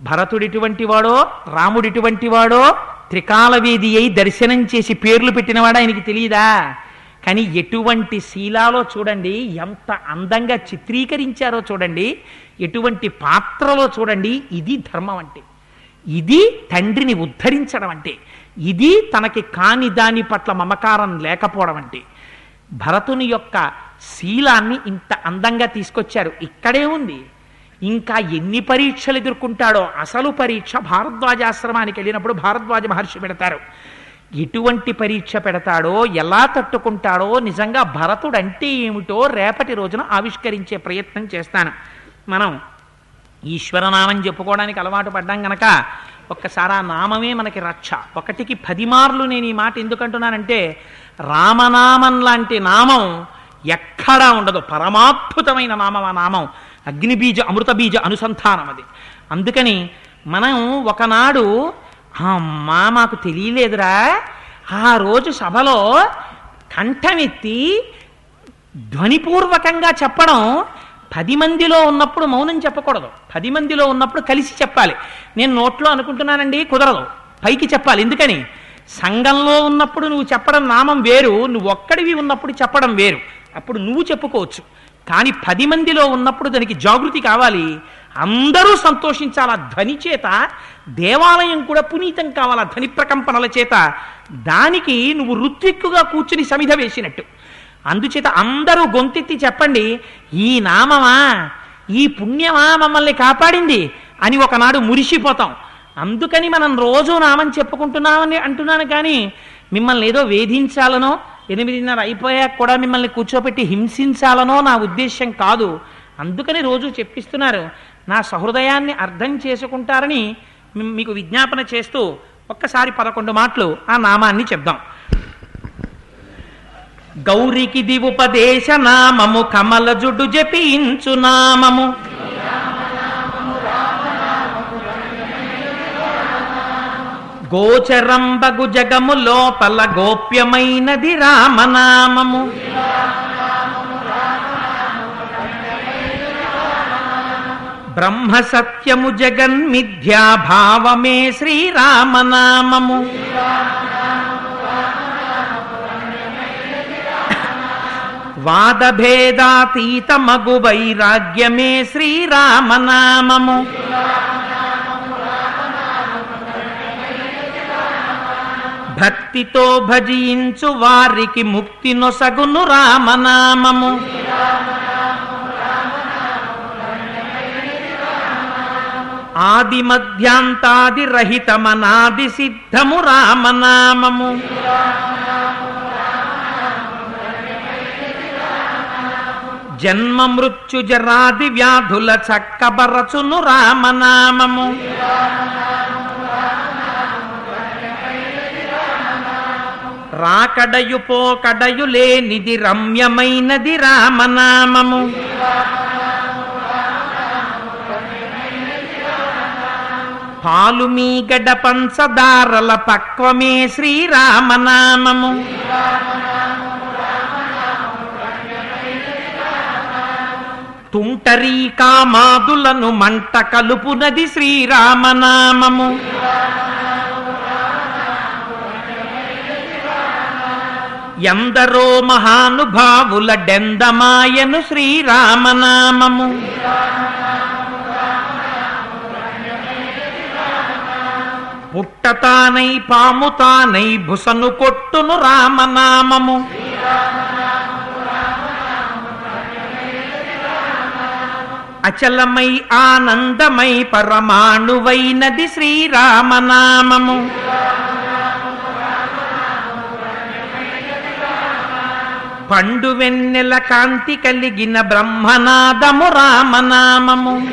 భరతుడిటువంటి వాడో రాముడిటువంటి వాడో త్రికాలవేది అయి దర్శనం చేసి పేర్లు పెట్టినవాడు ఆయనకి తెలియదా కానీ ఎటువంటి శీలాలో చూడండి ఎంత అందంగా చిత్రీకరించారో చూడండి ఎటువంటి పాత్రలో చూడండి ఇది ధర్మం అంటే. ఇది తండ్రిని ఉద్ధరించడం అంటే. ఇది తనకి కాని దాని పట్ల మమకారం లేకపోవడం అంటే. భరతుని యొక్క శీలాన్ని ఇంత అందంగా తీసుకొచ్చారు. ఇక్కడే ఉంది. ఇంకా ఎన్ని పరీక్షలు ఎదుర్కొంటాడో అసలు పరీక్ష భారద్వాజాశ్రమానికి వెళ్ళినప్పుడు భారద్వాజ మహర్షి పెడతారు. ఎటువంటి పరీక్ష పెడతాడో ఎలా తట్టుకుంటాడో నిజంగా భరతుడు అంటే ఏమిటో రేపటి రోజున ఆవిష్కరించే ప్రయత్నం చేస్తాను. మనం ఈశ్వరనామం చెప్పుకోవడానికి అలవాటు పడ్డాం గనక ఒక్కసారి ఆ నామమే మనకి రక్ష. ఒకటికి పది మార్లు నేను ఈ మాట ఎందుకంటున్నానంటే రామనామం లాంటి నామం ఎక్కడా ఉండదు. పరమాద్భుతమైన నామం ఆ నామం. అగ్నిబీజ అమృత బీజ అనుసంధానం అది అందుకని మనం ఒకనాడు అమ్మా మాకు తెలియలేదురా. ఆ రోజు సభలో కంఠమెత్తి ధ్వనిపూర్వకంగా చెప్పడం పది మందిలో ఉన్నప్పుడు మౌనం చెప్పకూడదు. పది మందిలో ఉన్నప్పుడు కలిసి చెప్పాలి. నేను నోట్లో అనుకుంటున్నానండి కుదరదు. పైకి చెప్పాలి. ఎందుకని? సంఘంలో ఉన్నప్పుడు నువ్వు చెప్పడం నామం వేరు నువ్వు ఒక్కడివి ఉన్నప్పుడు చెప్పడం వేరు. అప్పుడు నువ్వు చెప్పుకోవచ్చు. కానీ పది మందిలో ఉన్నప్పుడు దానికి జాగృతి కావాలి. అందరూ సంతోషించాలి ఆ ధ్వని చేత? దేవాలయం కూడా పునీతం కావాలి ఆ ధ్వని ప్రకంపనల చేత? దానికి నువ్వు రుత్విక్కుగా కూర్చుని సమిధ వేసినట్టు. అందుచేత అందరూ గొంతెత్తి చెప్పండి ఈ నామమా? ఈ పుణ్యమా మమ్మల్ని కాపాడింది? అని ఒకనాడు మురిసిపోతాం. అందుకని మనం రోజు నామని చెప్పుకుంటున్నామని అంటున్నాను కానీ మిమ్మల్ని ఏదో వేధించాలనో ఎనిమిదిన్నర అయిపోయాక కూడా మిమ్మల్ని కూర్చోపెట్టి హింసించాలనో నా ఉద్దేశ్యం కాదు. అందుకని రోజు చెప్పిస్తున్నారు నా సహృదయాన్ని అర్థం చేసుకుంటారని మీకు విజ్ఞాపన చేస్తూ ఒక్కసారి పదకొండు మాటలు ఆ నామాన్ని చెప్దాం. గౌరికి దివుపదేశ నామము కమల జుడు జపించు నామము. గోచరంబగు జగము లోపల గోప్యమైనది రామనామము. బ్రహ్మ సత్యము జగన్మిథ్యా భావమే శ్రీరామనామము. వాదభేదాతీత మగు వైరాగ్యమే శ్రీరామనామము. భక్తితో భజించు వారికి ముక్తి నొసగును రామనామము. ఆది మధ్యాంతాది రహితమనాది సిద్ధము రామనామము. జన్మ మృత్యు జరాది వ్యాధుల చక్కబరచును రామనామము. రాకడయు పోకడయు లేనిది రమ్యమైనది రామనామము. పాలు మీ గడ పంచదారల పక్వమే శ్రీరామనామము. తుంటరీ కామాదులను మంట కలుపునది శ్రీరామనామము. ఎందరో మహానుభావుల డెందమాయను శ్రీరామనామము. పుట్టతానై పాముతానై భుసను కొట్టును రామనామము. అచలమై ఆనందమై పరమాణువైనది శ్రీరామనామము. పండు వెన్నెల కాంతి కలిగిన బ్రహ్మనాదము రామనామము.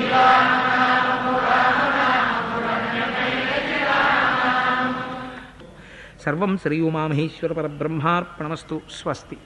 సర్వం శ్రీ ఉమామహేశ్వర పరబ్రహ్మార్పణమస్తు. స్వస్తి.